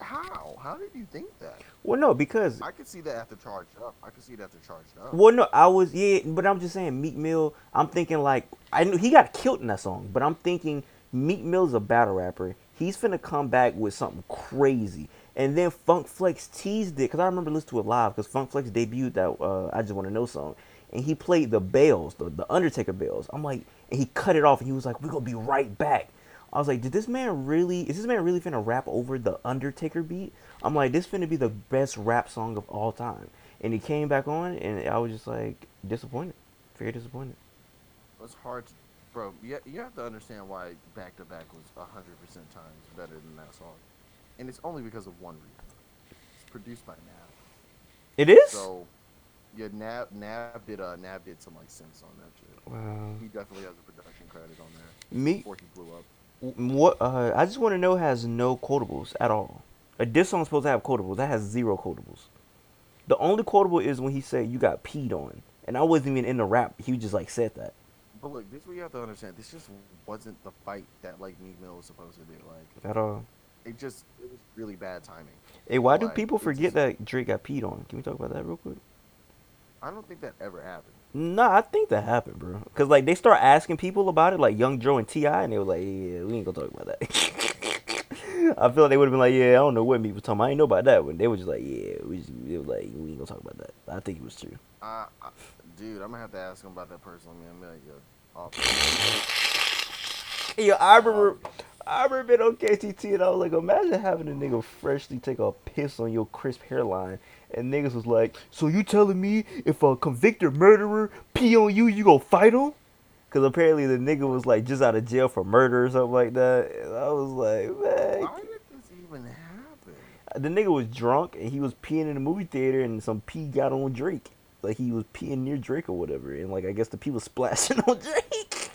How? How did you think that? Well, no, because I could see that after charged up. I could see it after charged up. well, no, I was yeah, but I'm just saying Meek Mill. I'm thinking like I knew he got killed in that song, but I'm thinking Meek Mill's a battle rapper. He's finna come back with something crazy, and then Funk Flex teased it because I remember listening to it live because Funk Flex debuted that uh, I just want to know song, and he played the bells, the the Undertaker bells. I'm like, and he cut it off, and he was like, "We're gonna be right back." I was like, did this man really? Is this man really finna rap over the Undertaker beat? I'm like, this finna be the best rap song of all time. And he came back on, and I was just like disappointed, very disappointed. It's hard, to, bro. You, you have to understand why back to back was hundred percent times better than that song, and it's only because of one reason. It's produced by Nav. It is. So, yeah, Nav Nav did uh Nav did some like synths on that shit. wow. He definitely has a production credit on there Me, before he blew up. What? Uh, I just want to know has no quotables at all. A diss song's supposed to have quotables. That has zero quotables. The only quotable is when he said you got peed on, and I wasn't even in the rap. He just like said that. But look, this is what you have to understand. This just wasn't the fight that like Meek Mill was supposed to do. Like At all. it just it was really bad timing. Hey, why do people forget just- that Drake got peed on? Can we talk about that real quick? I don't think that ever happened. Nah, I think that happened, bro. Cause like they start asking people about it, like Young Joe and T.I., and they were like, "Yeah, we ain't gonna talk about that." I feel like they would have been like, "Yeah, I don't know what people was talking. about. I ain't know about that When They were just like, "Yeah, we just, they were like, we ain't gonna talk about that." I think it was true. Uh, I, dude, I'm gonna have to ask him about that personally, man. I'm like, yo, off. Yo, I remember, I remember being on KTT and I was like, imagine having a nigga freshly take a piss on your crisp hairline, and niggas was like, so you telling me if a convicted murderer pee on you, you go fight him? Cause apparently the nigga was like just out of jail for murder or something like that. And I was like, man, Why did this even happen? the nigga was drunk and he was peeing in the movie theater and some pee got on Drake. Like he was peeing near Drake or whatever, and like I guess the pee was splashing on Drake.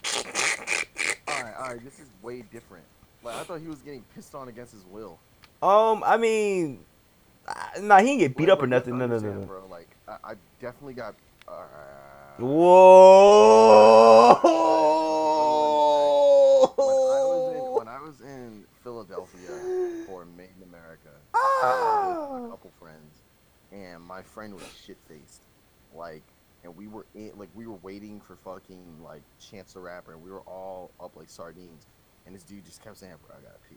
All right, all right. This is way different. Like I thought he was getting pissed on against his will. Um, I mean, uh, nah, he didn't get beat up or like, you have nothing. No, no, no, no. Bro, like I, I definitely got. Uh, Whoa! when I was in when I was in Philadelphia for Made in America, I was with a couple friends, and my friend was shit faced, like, and we were in like we were waiting for fucking like Chance the Rapper, and we were all up like sardines, and this dude just kept saying, "Bro, I gotta pee,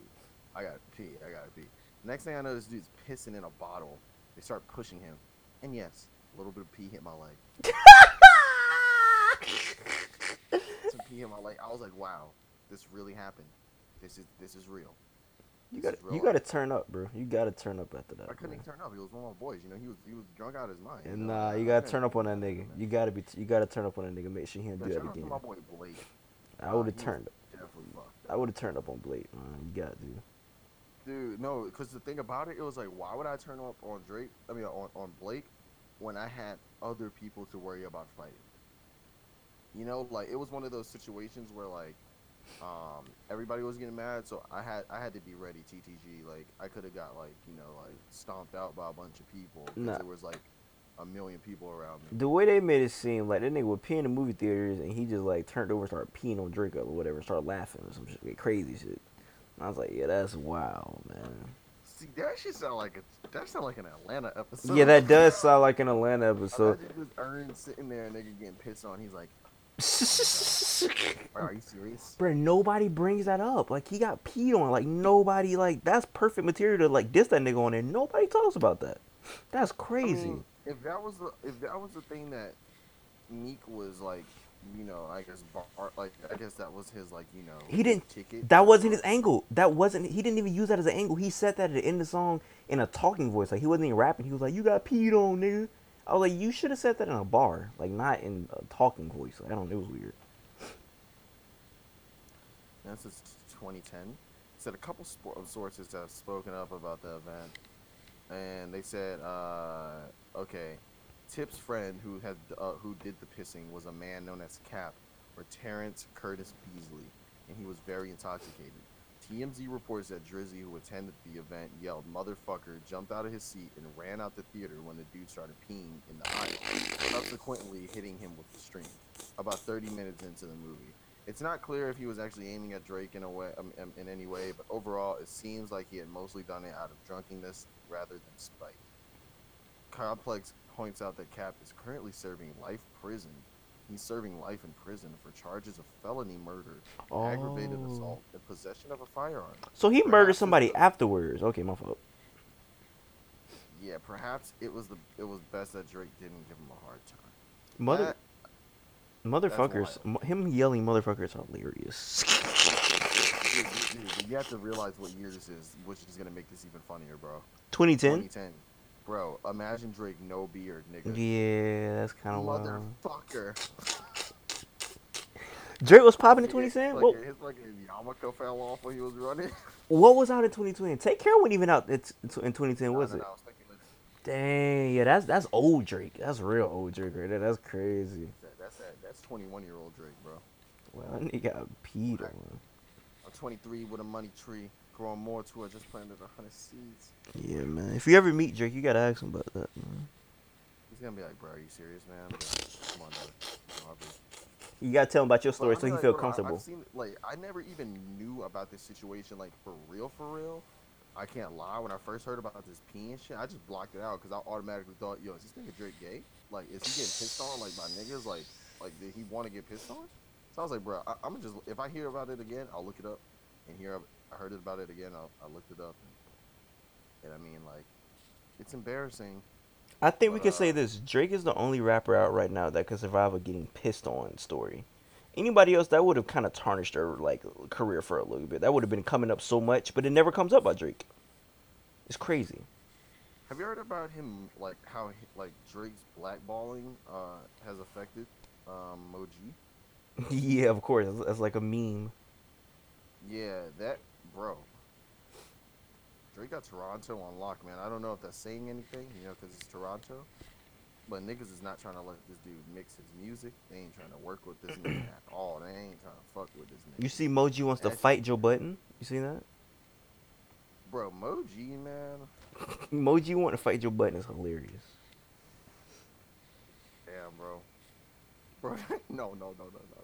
I gotta pee, I gotta pee." Next thing I know, this dude's pissing in a bottle. They start pushing him, and yes, a little bit of pee hit my leg. Some pee hit my leg. I was like, "Wow, this really happened. This is this is real." You got you got to turn up, bro. You got to turn up after that. I couldn't turn up. He was one of my boys. You know, he was he was drunk out of his mind. And nah, you gotta turn up on that nigga. You gotta be. You gotta turn up on that nigga. Make sure he don't do that to again. my boy Blake. I would have turned. Definitely fucked. I would have turned up on Blade. Man. You got to. Dude, no, because the thing about it, it was like, why would I turn up on Drake? I mean, on, on Blake, when I had other people to worry about fighting. You know, like it was one of those situations where like, um, everybody was getting mad, so I had I had to be ready. TTG, like I could have got like you know like stomped out by a bunch of people because Nah. there was like a million people around me. The way they made it seem like that nigga would pee in the movie theaters and he just like turned over and started peeing on Drake or whatever, started laughing or some shit, like crazy shit. I was like, yeah, that's wild, man. See, that shit sound like a that sound like an Atlanta episode. Yeah, that does sound like an Atlanta episode. Imagine just Earn sitting there, and nigga getting pissed on. He's like, "Bro, "Are you serious?" Bro, nobody brings that up. Like he got peed on. Like nobody like that's perfect material to like diss that nigga on, and nobody talks about that. That's I crazy. mean, if that was the if that was the thing that Meek was like, you know, I guess bar, like I guess that was his like, you know, He didn't- ticket. that wasn't his angle. That wasn't. He didn't even use that as an angle. He said that at the end of the song in a talking voice. Like he wasn't even rapping. He was like, "You got peed on, nigga." I was like, "You should have said that in a bar, like not in a talking voice." Like, I don't. know. It was weird. This is 2010. Said a couple of sources have spoken up about the event, and they said, uh, okay, Tip's friend who had uh, who did the pissing was a man known as Cap, or Terrence Curtis Beasley, and he was very intoxicated. TMZ reports that Drizzy, who attended the event, yelled "motherfucker," jumped out of his seat, and ran out the theater when the dude started peeing in the aisle, subsequently hitting him with the string. About 30 minutes into the movie. It's not clear if he was actually aiming at Drake in a way, um, um, in any way, but overall, it seems like he had mostly done it out of drunkenness rather than spite. Complex points out that Cap is currently serving life prison. He's serving life in prison for charges of felony murder, aggravated Oh. assault, and possession of a firearm. So he Perhaps murdered somebody the- afterwards. Okay, my fault. Yeah, perhaps it was the it was best that Drake didn't give him a hard time. Mother That- motherfuckers. Him yelling motherfuckers hilarious. dude, dude, dude, you have to realize what year this is, which is gonna make this even funnier, bro. 2010. 2010. Bro, imagine Drake no beard, nigga. Yeah, that's kind of wild. Motherfucker. Drake was popping in His 2010. fucking- What, His fucking yarmulke fell off when he was running. what was out in 2020? Take care wasn't even out in 2010, was it? no, no, was Dang, yeah, that's that's old Drake. That's real old Drake right there. That's crazy. that- That's that. That's 21 year old Drake, bro. Well, that nigga got peed on. I'm 23 with a money tree, growing more to it. Just planted a hundred seeds. Yeah, man. If you ever meet Drake, you gotta ask him about that, man. He's gonna be like, bro, are you serious, man? Like, Come on, I'll You gotta tell him about your story so he like, feel bro, comfortable. Seen like I never even knew about this situation like for real, for real. I can't lie. When I first heard about this peeing shit, I just blocked it out because I automatically thought, yo, is this nigga Drake gay? Like, is he getting pissed on like by niggas? Like, like did he want to get pissed on? So I was like, bro, I, I'm gonna just if I hear about it again, I'll look it up. And here I heard about it again, I'll, I looked it up. And, and I mean, like, it's embarrassing. I think we but, can say uh, this: Drake is the only rapper out right now that can survive a getting pissed on story, Anybody else that would have kind of tarnished their like career for a little bit. That would have been coming up so much, but it never comes up by Drake. It's crazy. Have you heard about him, like how like Drake's blackballing uh, has affected um, Moji? yeah, of course. That's, that's like a meme. Yeah, that bro. Drake got Toronto on lock, man. I don't know if that's saying anything, you know, because it's Toronto. But niggas is not trying to let this dude mix his music. They ain't trying to work with this nigga at all. They ain't trying to fuck with this nigga. You see, Moji wants to fight Joe Budden. You see that? bro, Moji, man. Moji want to fight Joe Budden is hilarious. Damn, bro. Bro, no, no, no, no, no.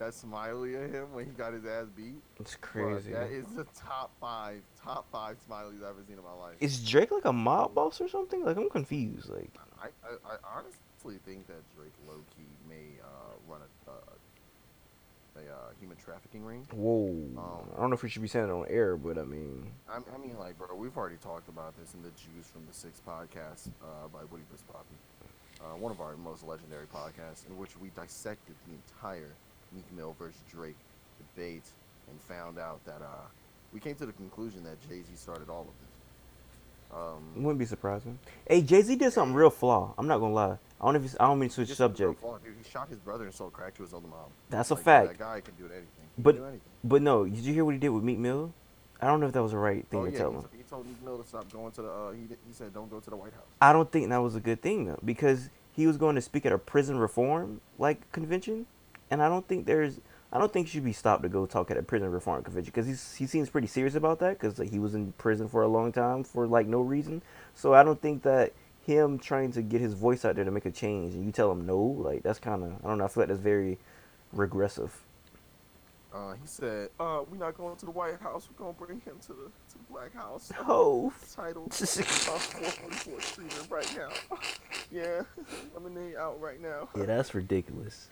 That smiley of him when he got his ass beat. It's bro, crazy. that is the top five, top five smileys I've ever seen in my life. Is Drake like a mob boss or something? Like I'm confused. Like I, I, I honestly think that Drake low key may uh, run a, uh, a uh, human trafficking ring. whoa. Um, I don't know if we should be saying it on air, but I mean, I, I mean, like, bro, we've already talked about this in the Jews from the Six podcast uh, by Woody Chris Poppy, uh, one of our most legendary podcasts, in which we dissected the entire Meek Mill versus Drake debate and found out that uh, we came to the conclusion that Jay Z started all of this. it Um, wouldn't be surprising. Hey, Jay Z did something real flaw. I'm not gonna lie. I don't know if I don't mean to switch subject. flaw, dude. He shot his brother and sold crack to his older mom. That's a fact. That guy can do anything. He But- do anything. But no, did you hear what he did with Meek Mill? I don't know if that was the right thing Oh to yeah, tell he, him. t- he told Meek Mill to stop going to the. Uh, he, he said, "Don't go to the White House." I don't think that was a good thing though, because he was going to speak at a prison reform like convention, and I don't think there's, I don't think he should be stopped to go talk at a prison reform convention because he's he seems pretty serious about that because like, he was in prison for a long time for like no reason. So I don't think that him trying to get his voice out there to make a change and you tell him no, like that's kind of I don't know. I feel like that's very regressive. Uh, he said, "Uh, we're not going to the White House. We're gonna bring him to the to the Black House." Oh. title uh, 444 treatment right now. yeah, lemonade out right now. Yeah, that's ridiculous.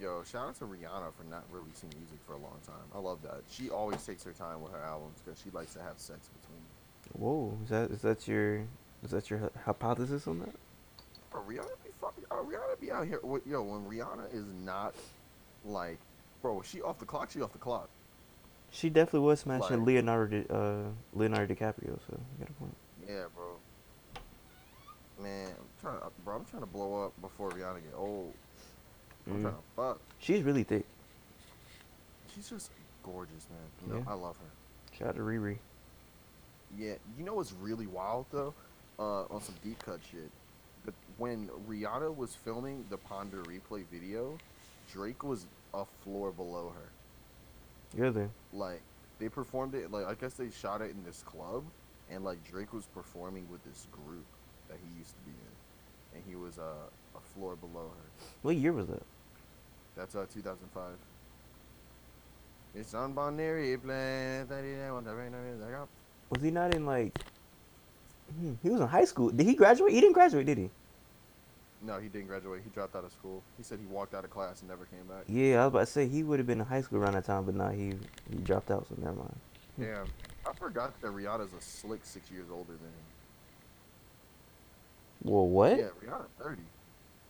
Yo, shout out to Rihanna for not releasing music for a long time. I love that. She always takes her time with her albums because she likes to have sex between. Them. Whoa, is that is that your is that your hy- hypothesis on that? Bro, Rihanna be fucking. Uh, Rihanna be out here. With, yo, when Rihanna is not like, bro, she off the clock. She off the clock. She definitely was smashing Like- Leonardo uh Leonardo DiCaprio, so you got a point. Yeah, bro. Man, I'm trying to, bro. I'm trying to blow up before Rihanna get old. I'm Mm. trying to fuck. She's really thick. She's just gorgeous, man. You know, I love her. Shout out to Riri. Yeah, you know what's really wild though? Uh, on some deep cut shit. But when Rihanna was filming the Pon de Replay video, Drake was a floor below her. Really? Like they performed it like I guess they shot it in this club, and like Drake was performing with this group that he used to be in, and he was uh, a floor below her. What year was that? That's uh 2005. It's on binary plan. Was he not in like? Hmm, he was in high school. Did he graduate? He didn't graduate, did he? No, he didn't graduate. He dropped out of school. He said he walked out of class and never came back. Yeah, I was about to say he would have been in high school around that time, but now he he dropped out, so never mind. Damn, I forgot that Rihanna's a slick six years older than him. Whoa, what? Yeah, Rihanna thirty.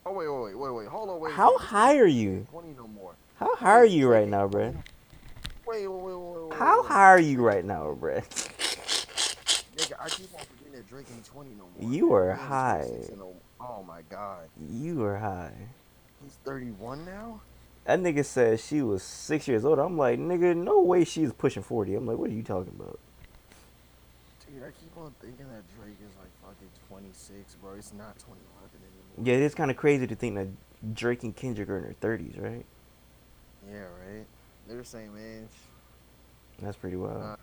Oh wait, wait, wait, wait. Hold on, wait. How wait, high are you? Twenty no more. How high are you right now, bruh? Wait, wait, wait, wait, wait. How high are you right now, bruh? Nigga, I keep on forgetting that ain't twenty no more. You are high. 26 oh- my god, You are high. he's thirty-one now. That nigga said she was six years old. I'm like, nigga, no way she's pushing forty. I'm like, what are you talking about? Dude, I keep on thinking that Drake is like fucking twenty-six, bro. It's not twenty. Yeah, it is kind of crazy to think that Drake and Kendrick are in their thirties, right? Yeah, right. They're the same age. That's pretty wild. Uh,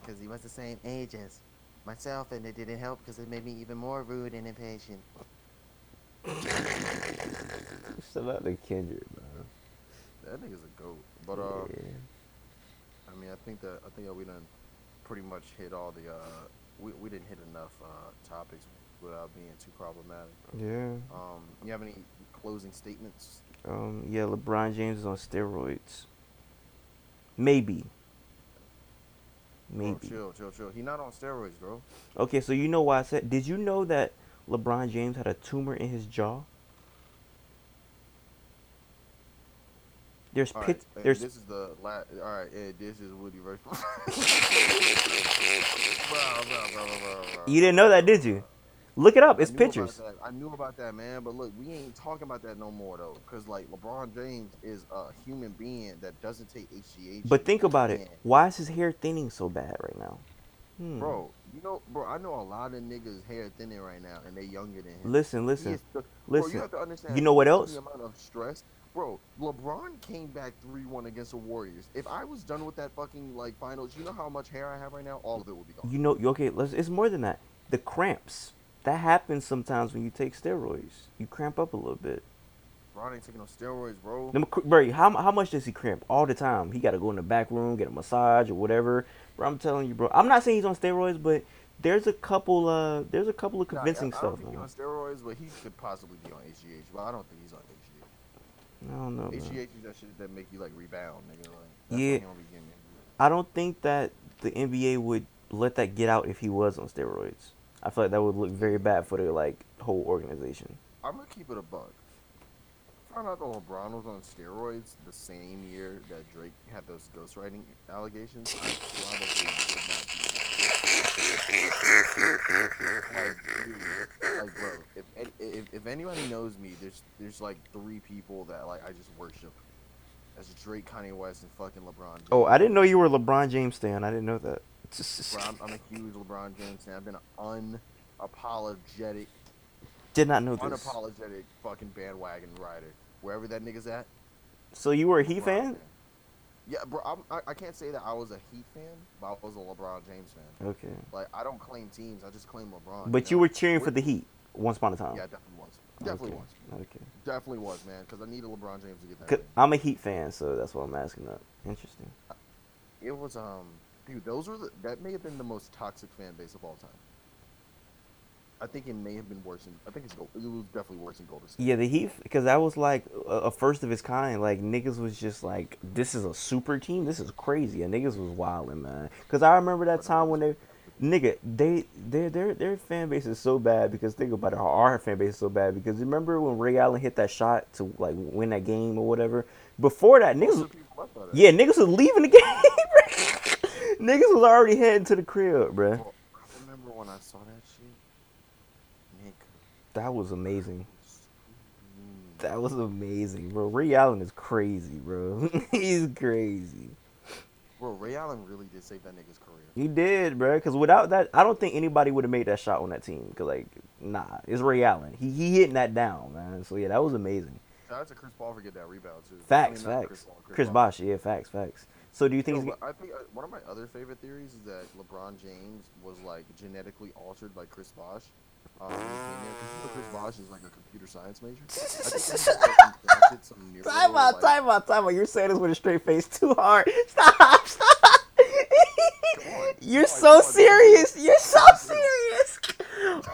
Because he was the same age as myself, and it didn't help because it made me even more rude and impatient. Shout out to Kendrick, man. That nigga's a goat. But uh, yeah. I mean, I think that I think that we done pretty much hit all the uh, we we didn't hit enough uh topics without being too problematic. Yeah. Um, you have any closing statements? Um. Yeah. LeBron James is on steroids. Maybe. Maybe. chill, chill, chill. He not on steroids, bro. Okay, so you know why I said? Did you know that LeBron James had a tumor in his jaw? There's All pit. right, there's this is the last. All right, Ed, this is Woody versus. bro, bro, bro, bro, bro, bro. you didn't know that, did you? Look it up. It's about pictures. I knew about that, man. But look, we ain't talking about that no more though, because like LeBron James is a human being that doesn't take HGH. But think about it. Why is his hair thinning so bad right now? Hmm. bro. You know, bro. I know a lot of niggas hair thinning right now, and they younger than him. Listen, listen. is bro, listen. you have to understand. You know what else? the amount of stress, bro. LeBron came back three one against the Warriors. If I was done with that fucking like finals, you know how much hair I have right now? All of it would be gone. You know, you- okay. Let's. It's more than that. The cramps that happens sometimes when you take steroids. You cramp up a little bit. LeBron ain't taking no steroids, bro. Cr- Bro, how how much does he cramp all the time? He got to go in the back room, get a massage or whatever. Bro, I'm telling you, bro. I'm not saying he's on steroids, but there's a couple. Uh, there's a couple of Nah, convincing I, I stuff. don't think man. he's on steroids, but he could possibly be on HGH. But I don't think he's on HGH. I don't know. man. HGH is that shit that make you like rebound, nigga. Like, Yeah. I don't think that the NBA would let that get out if he was on steroids. I feel like that would look very bad for the like whole organization. I'm gonna keep it a buck. Found out that LeBron was on steroids the same year that Drake had those ghostwriting allegations. I probably would not be. Like, dude, like, bro, if, if if anybody knows me, there's there's like three people that like I just worship. That's Drake, Kanye West, and fucking LeBron. Oh, James. Oh, I didn't know you were LeBron James fan. I didn't know that. Bro, I'm, I'm a huge LeBron James fan. I've been unapologetic, Did not know this. unapologetic fucking bandwagon rider. Wherever that nigga's at, So you were a Heat LeBron fan? Yeah, bro. I'm, I I can't say that I was a Heat fan, but I was a LeBron James fan. Okay. Like I don't claim teams, I just claim LeBron. But you know? were cheering for the Heat once upon a time. Yeah, definitely was. Definitely okay. was. Okay. Definitely was, man. Because I needed LeBron James to get that. I'm a Heat fan, so that's why I'm asking that. Interesting. It was um, dude. Those were the, that may have been the most toxic fan base of all time. I think it may have been worse than I think it's Gold, it was definitely worse than Golden State. Yeah, the Heat, because that was like a, first of its kind. Like niggas was just like, this is a super team. This is crazy. And niggas was wilding, man. Because I remember that time when they, nigga, they their their their fan base is so bad. Because think about it, our, fan base is so bad. Because remember when Ray Allen hit that shot to like win that game or whatever. Before that, niggas, of the people left out of yeah, niggas was leaving the game. Niggas was already heading to the crib, bruh. Bro, I remember when I saw that shit. Nigga. That was amazing. That was amazing, bro. Ray Allen is crazy, bro. He's crazy. Bro, Ray Allen really did save that nigga's career. He did, bro. Because without that, I don't think anybody would have made that shot on that team. Because like, nah, it's Ray Allen. He he hitting that down, man. So yeah, that was amazing. Shout out to Chris Paul for getting that rebound too. Facts, I mean, facts. Paul, Chris. Bosh, yeah, facts, facts. So do you think? No, I think uh, one of my other favorite theories is that LeBron James was like genetically altered by Chris Bosh. Um, when he came in. 'Cause you know Chris Bosh is like a computer science major. I think that like, some Time out, like- time out, time out. You're saying this with a straight face too hard. Stop, stop. You're so serious. You're so serious.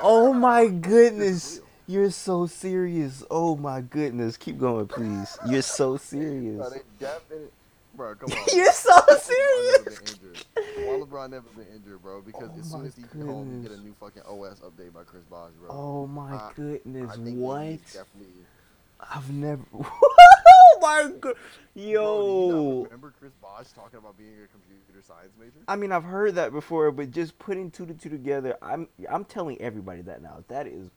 Oh my goodness. You're so serious. Oh my goodness. Keep going, please. You're so serious. Bro, come on. You're so serious. never been injured? Why LeBron never been injured, bro? Because Oh as soon as he get home, he get a new fucking OS update by Chris Bosh, bro. Oh my Uh, goodness. I What? definitely. I've never. Oh my god. Bro, do you not Yo. remember Chris Bosh talking about being a computer science major? I mean, I've heard that before, but just putting two to two together, I'm I'm telling everybody that now. That is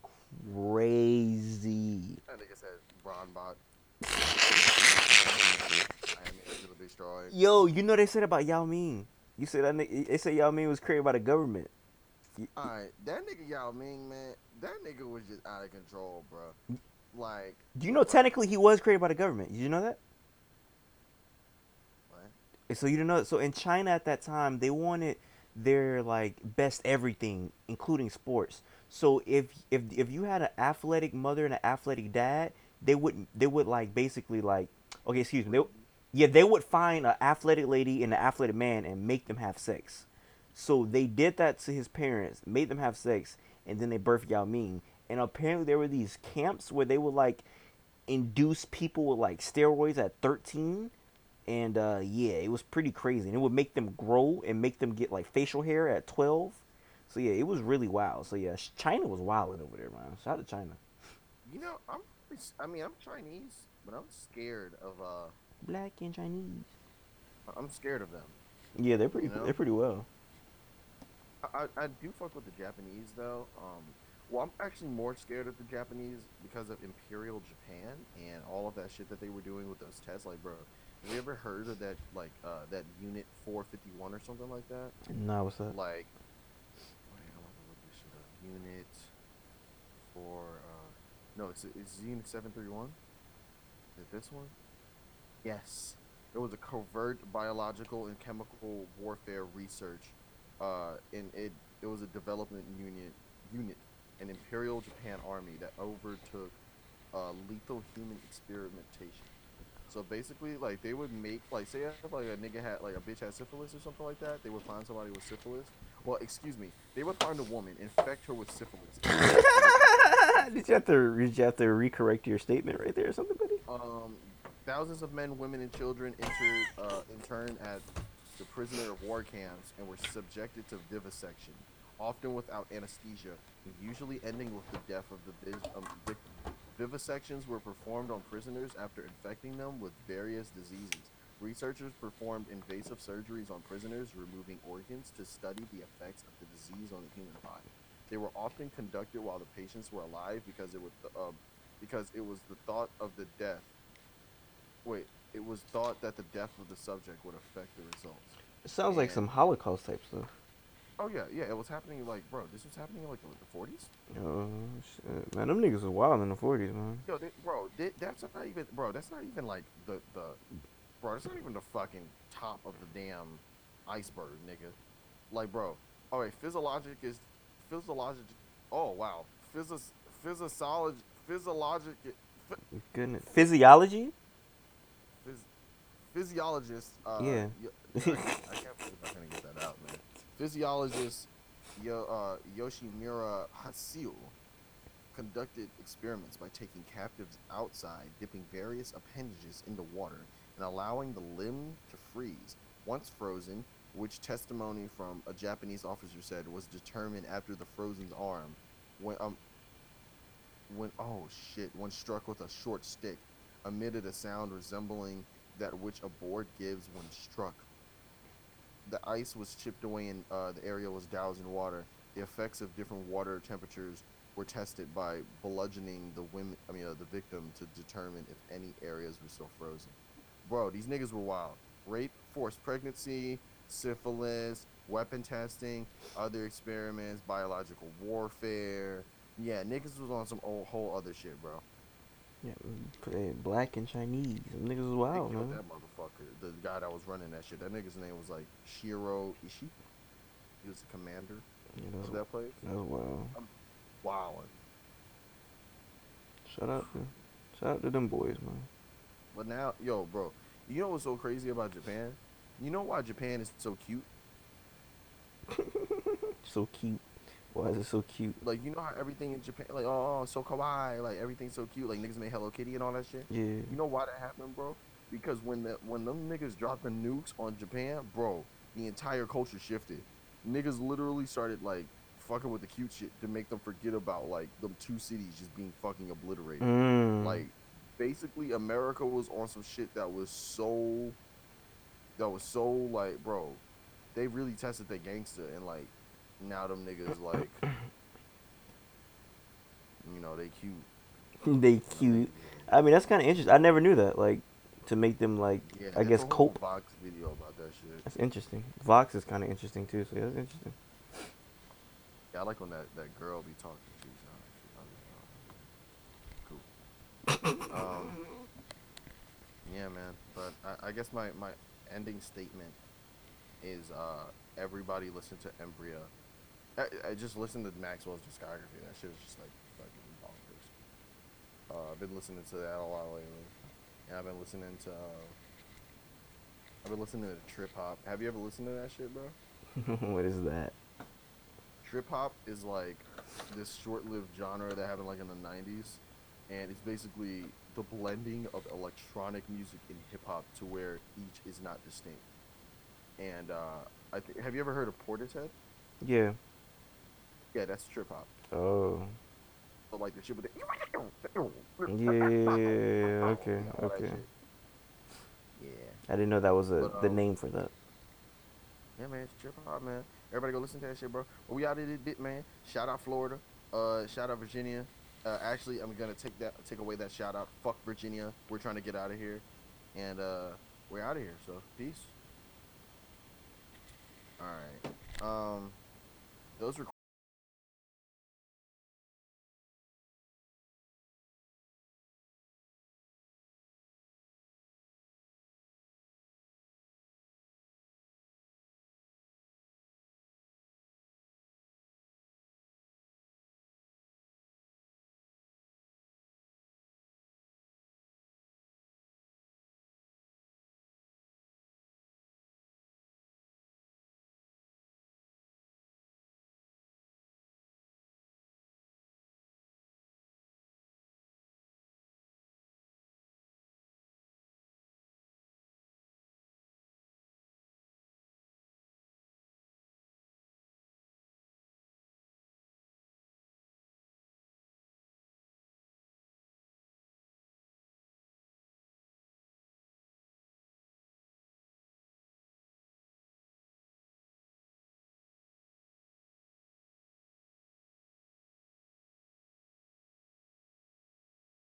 crazy. That nigga said Bron bot. I am easily destroyed. Yo, you know they said about Yao Ming. You said that nigga, they said Yao Ming was created by the government. Alright, that nigga Yao Ming, man, that nigga was just out of control, bro. Like, Do you know technically he was created by the government? Did you know that? what? So you didn't know. So in China at that time, they wanted their like best everything, including sports. So if if if you had an athletic mother and an athletic dad, they wouldn't they would like basically like okay, excuse me. They, yeah, they would find an athletic lady and an athletic man and make them have sex. So they did that to his parents, made them have sex, and then they birthed Yao Ming. And apparently there were these camps where they would like induce people with like steroids at 13 and uh, yeah, it was pretty crazy. And it would make them grow and make them get like facial hair at 12. So yeah, it was really wild. So yeah, China was wilding over there, man. Shout out to China. You know, I'm, I mean, I'm Chinese, but I'm scared of, uh, Black and Chinese. I'm scared of them. Yeah, they're pretty. You know? They're pretty well. I, I I do fuck with the Japanese though. Um, well, I'm actually more scared of the Japanese because of Imperial Japan and all of that shit that they were doing with those tests. Like, bro, have you ever heard of that? Like, uh, that Unit 451 or something like that? Nah, what's that? Like, wait, I'm gonna look this shit up. Unit for uh, no, it's it's Unit 731. Is it this one? Yes. It was a covert biological and chemical warfare research, uh, and it it was a development unit unit, an Imperial Japan army that overtook uh, lethal human experimentation. So basically, like they would make like say if like a nigga had like a bitch had syphilis or something like that, they would find somebody with syphilis. Well, excuse me, they would find a woman, infect her with syphilis. did you have to? Did you have to recorrect your statement right there or something, buddy? Um, thousands of men, women, and children entered uh, intern at the prisoner of war camps and were subjected to vivisection, often without anesthesia, and usually ending with the death of the um, victim. Vivisections were performed on prisoners after infecting them with various diseases. Researchers performed invasive surgeries on prisoners, removing organs to study the effects of the disease on the human body. They were often conducted while the patients were alive because it was the, uh, because it was the thought of the death. Wait, it was thought that the death of the subject would affect the results. It sounds like some Holocaust type stuff. Oh yeah, yeah, it was happening like, bro, this was happening in like the forties. Oh shit, man, them niggas was wild in the forties, man. Yo, they, bro, they, that's not even, bro, that's not even like the the, bro, that's not even the fucking top of the damn iceberg, nigga. Like, bro, oh, all right, physiologic is physiologic. Oh wow, physis physiologic physiologic Goodness, physiology. Phys, physiologist. Uh, Yeah. Yo, I, I can't believe I'm gonna get that out, man. Physiologist Yo, uh, Yoshimura Haseyo conducted experiments by taking captives outside, dipping various appendages into water, and allowing the limb to freeze. Once frozen, which testimony from a Japanese officer said was determined after the frozen's arm, when um, when oh shit, when struck with a short stick, emitted a sound resembling that which a board gives when struck. The ice was chipped away and uh, the area was doused in water. The effects of different water temperatures were tested by bludgeoning the women, I mean, uh, the victim to determine if any areas were still frozen. Bro, these niggas were wild. Rape, forced pregnancy, syphilis, weapon testing, other experiments, biological warfare. Yeah, niggas was on some old, whole other shit, bro. Yeah, mm, black and Chinese. Them niggas was wild, man. that motherfucker. The guy that was running that shit. That nigga's name was like Shiro Ishii. He was the commander Yeah, of that's, that place. that's wild. Wow. Shout out to, shout out to them boys, man. But now, yo, bro, you know what's so crazy about Japan? You know why Japan is so cute? So cute. Why is it so cute? Like, you know how everything in Japan, like, oh, so kawaii, like everything's so cute, like niggas made Hello Kitty and all that shit. Yeah. You know why that happened, bro? Because when the when them niggas dropped the nukes on Japan, bro, the entire culture shifted. Niggas literally started like fucking with the cute shit to make them forget about like them two cities just being fucking obliterated. Mm. Like basically America was on some shit that was so that was so like, bro, they really tested their gangster and like now them niggas like you know, they cute. they cute. I mean, that's kind of interesting. I never knew that. Like, to make them like, Yeah, I guess cope. Vox video about that shit. That's interesting. Vox is kind of interesting too. So yeah, that's interesting. Yeah, I like when that, that girl be talking. So I like, oh, cool. um, yeah, man. But I, I guess my, my ending statement is uh, everybody listen to Embrya. I, I just listened to Maxwell's discography. That shit is just like fucking bonkers. Uh, I've been listening to that a lot lately. And I've been listening to. Uh, I've been listening to trip hop. Have you ever listened to that shit, bro? what is that? Trip hop is like this short-lived genre that happened like in the 90s and it's basically the blending of electronic music and hip hop to where each is not distinct. And uh I th- have you ever heard of Portishead? Yeah. Yeah, that's trip hop. Oh. So like the shit with the Yeah. Okay. Okay. shit. I didn't know that was a But, the um, name for that. Yeah, man, it's trip hop, man. Everybody go listen to that shit, bro. But we out of this bit, man. Shout out Florida. Uh, shout out Virginia. Uh, actually, I'm gonna take that, take away that shout out. Fuck Virginia. We're trying to get out of here, and uh, we're out of here. So peace. All right. Um, those were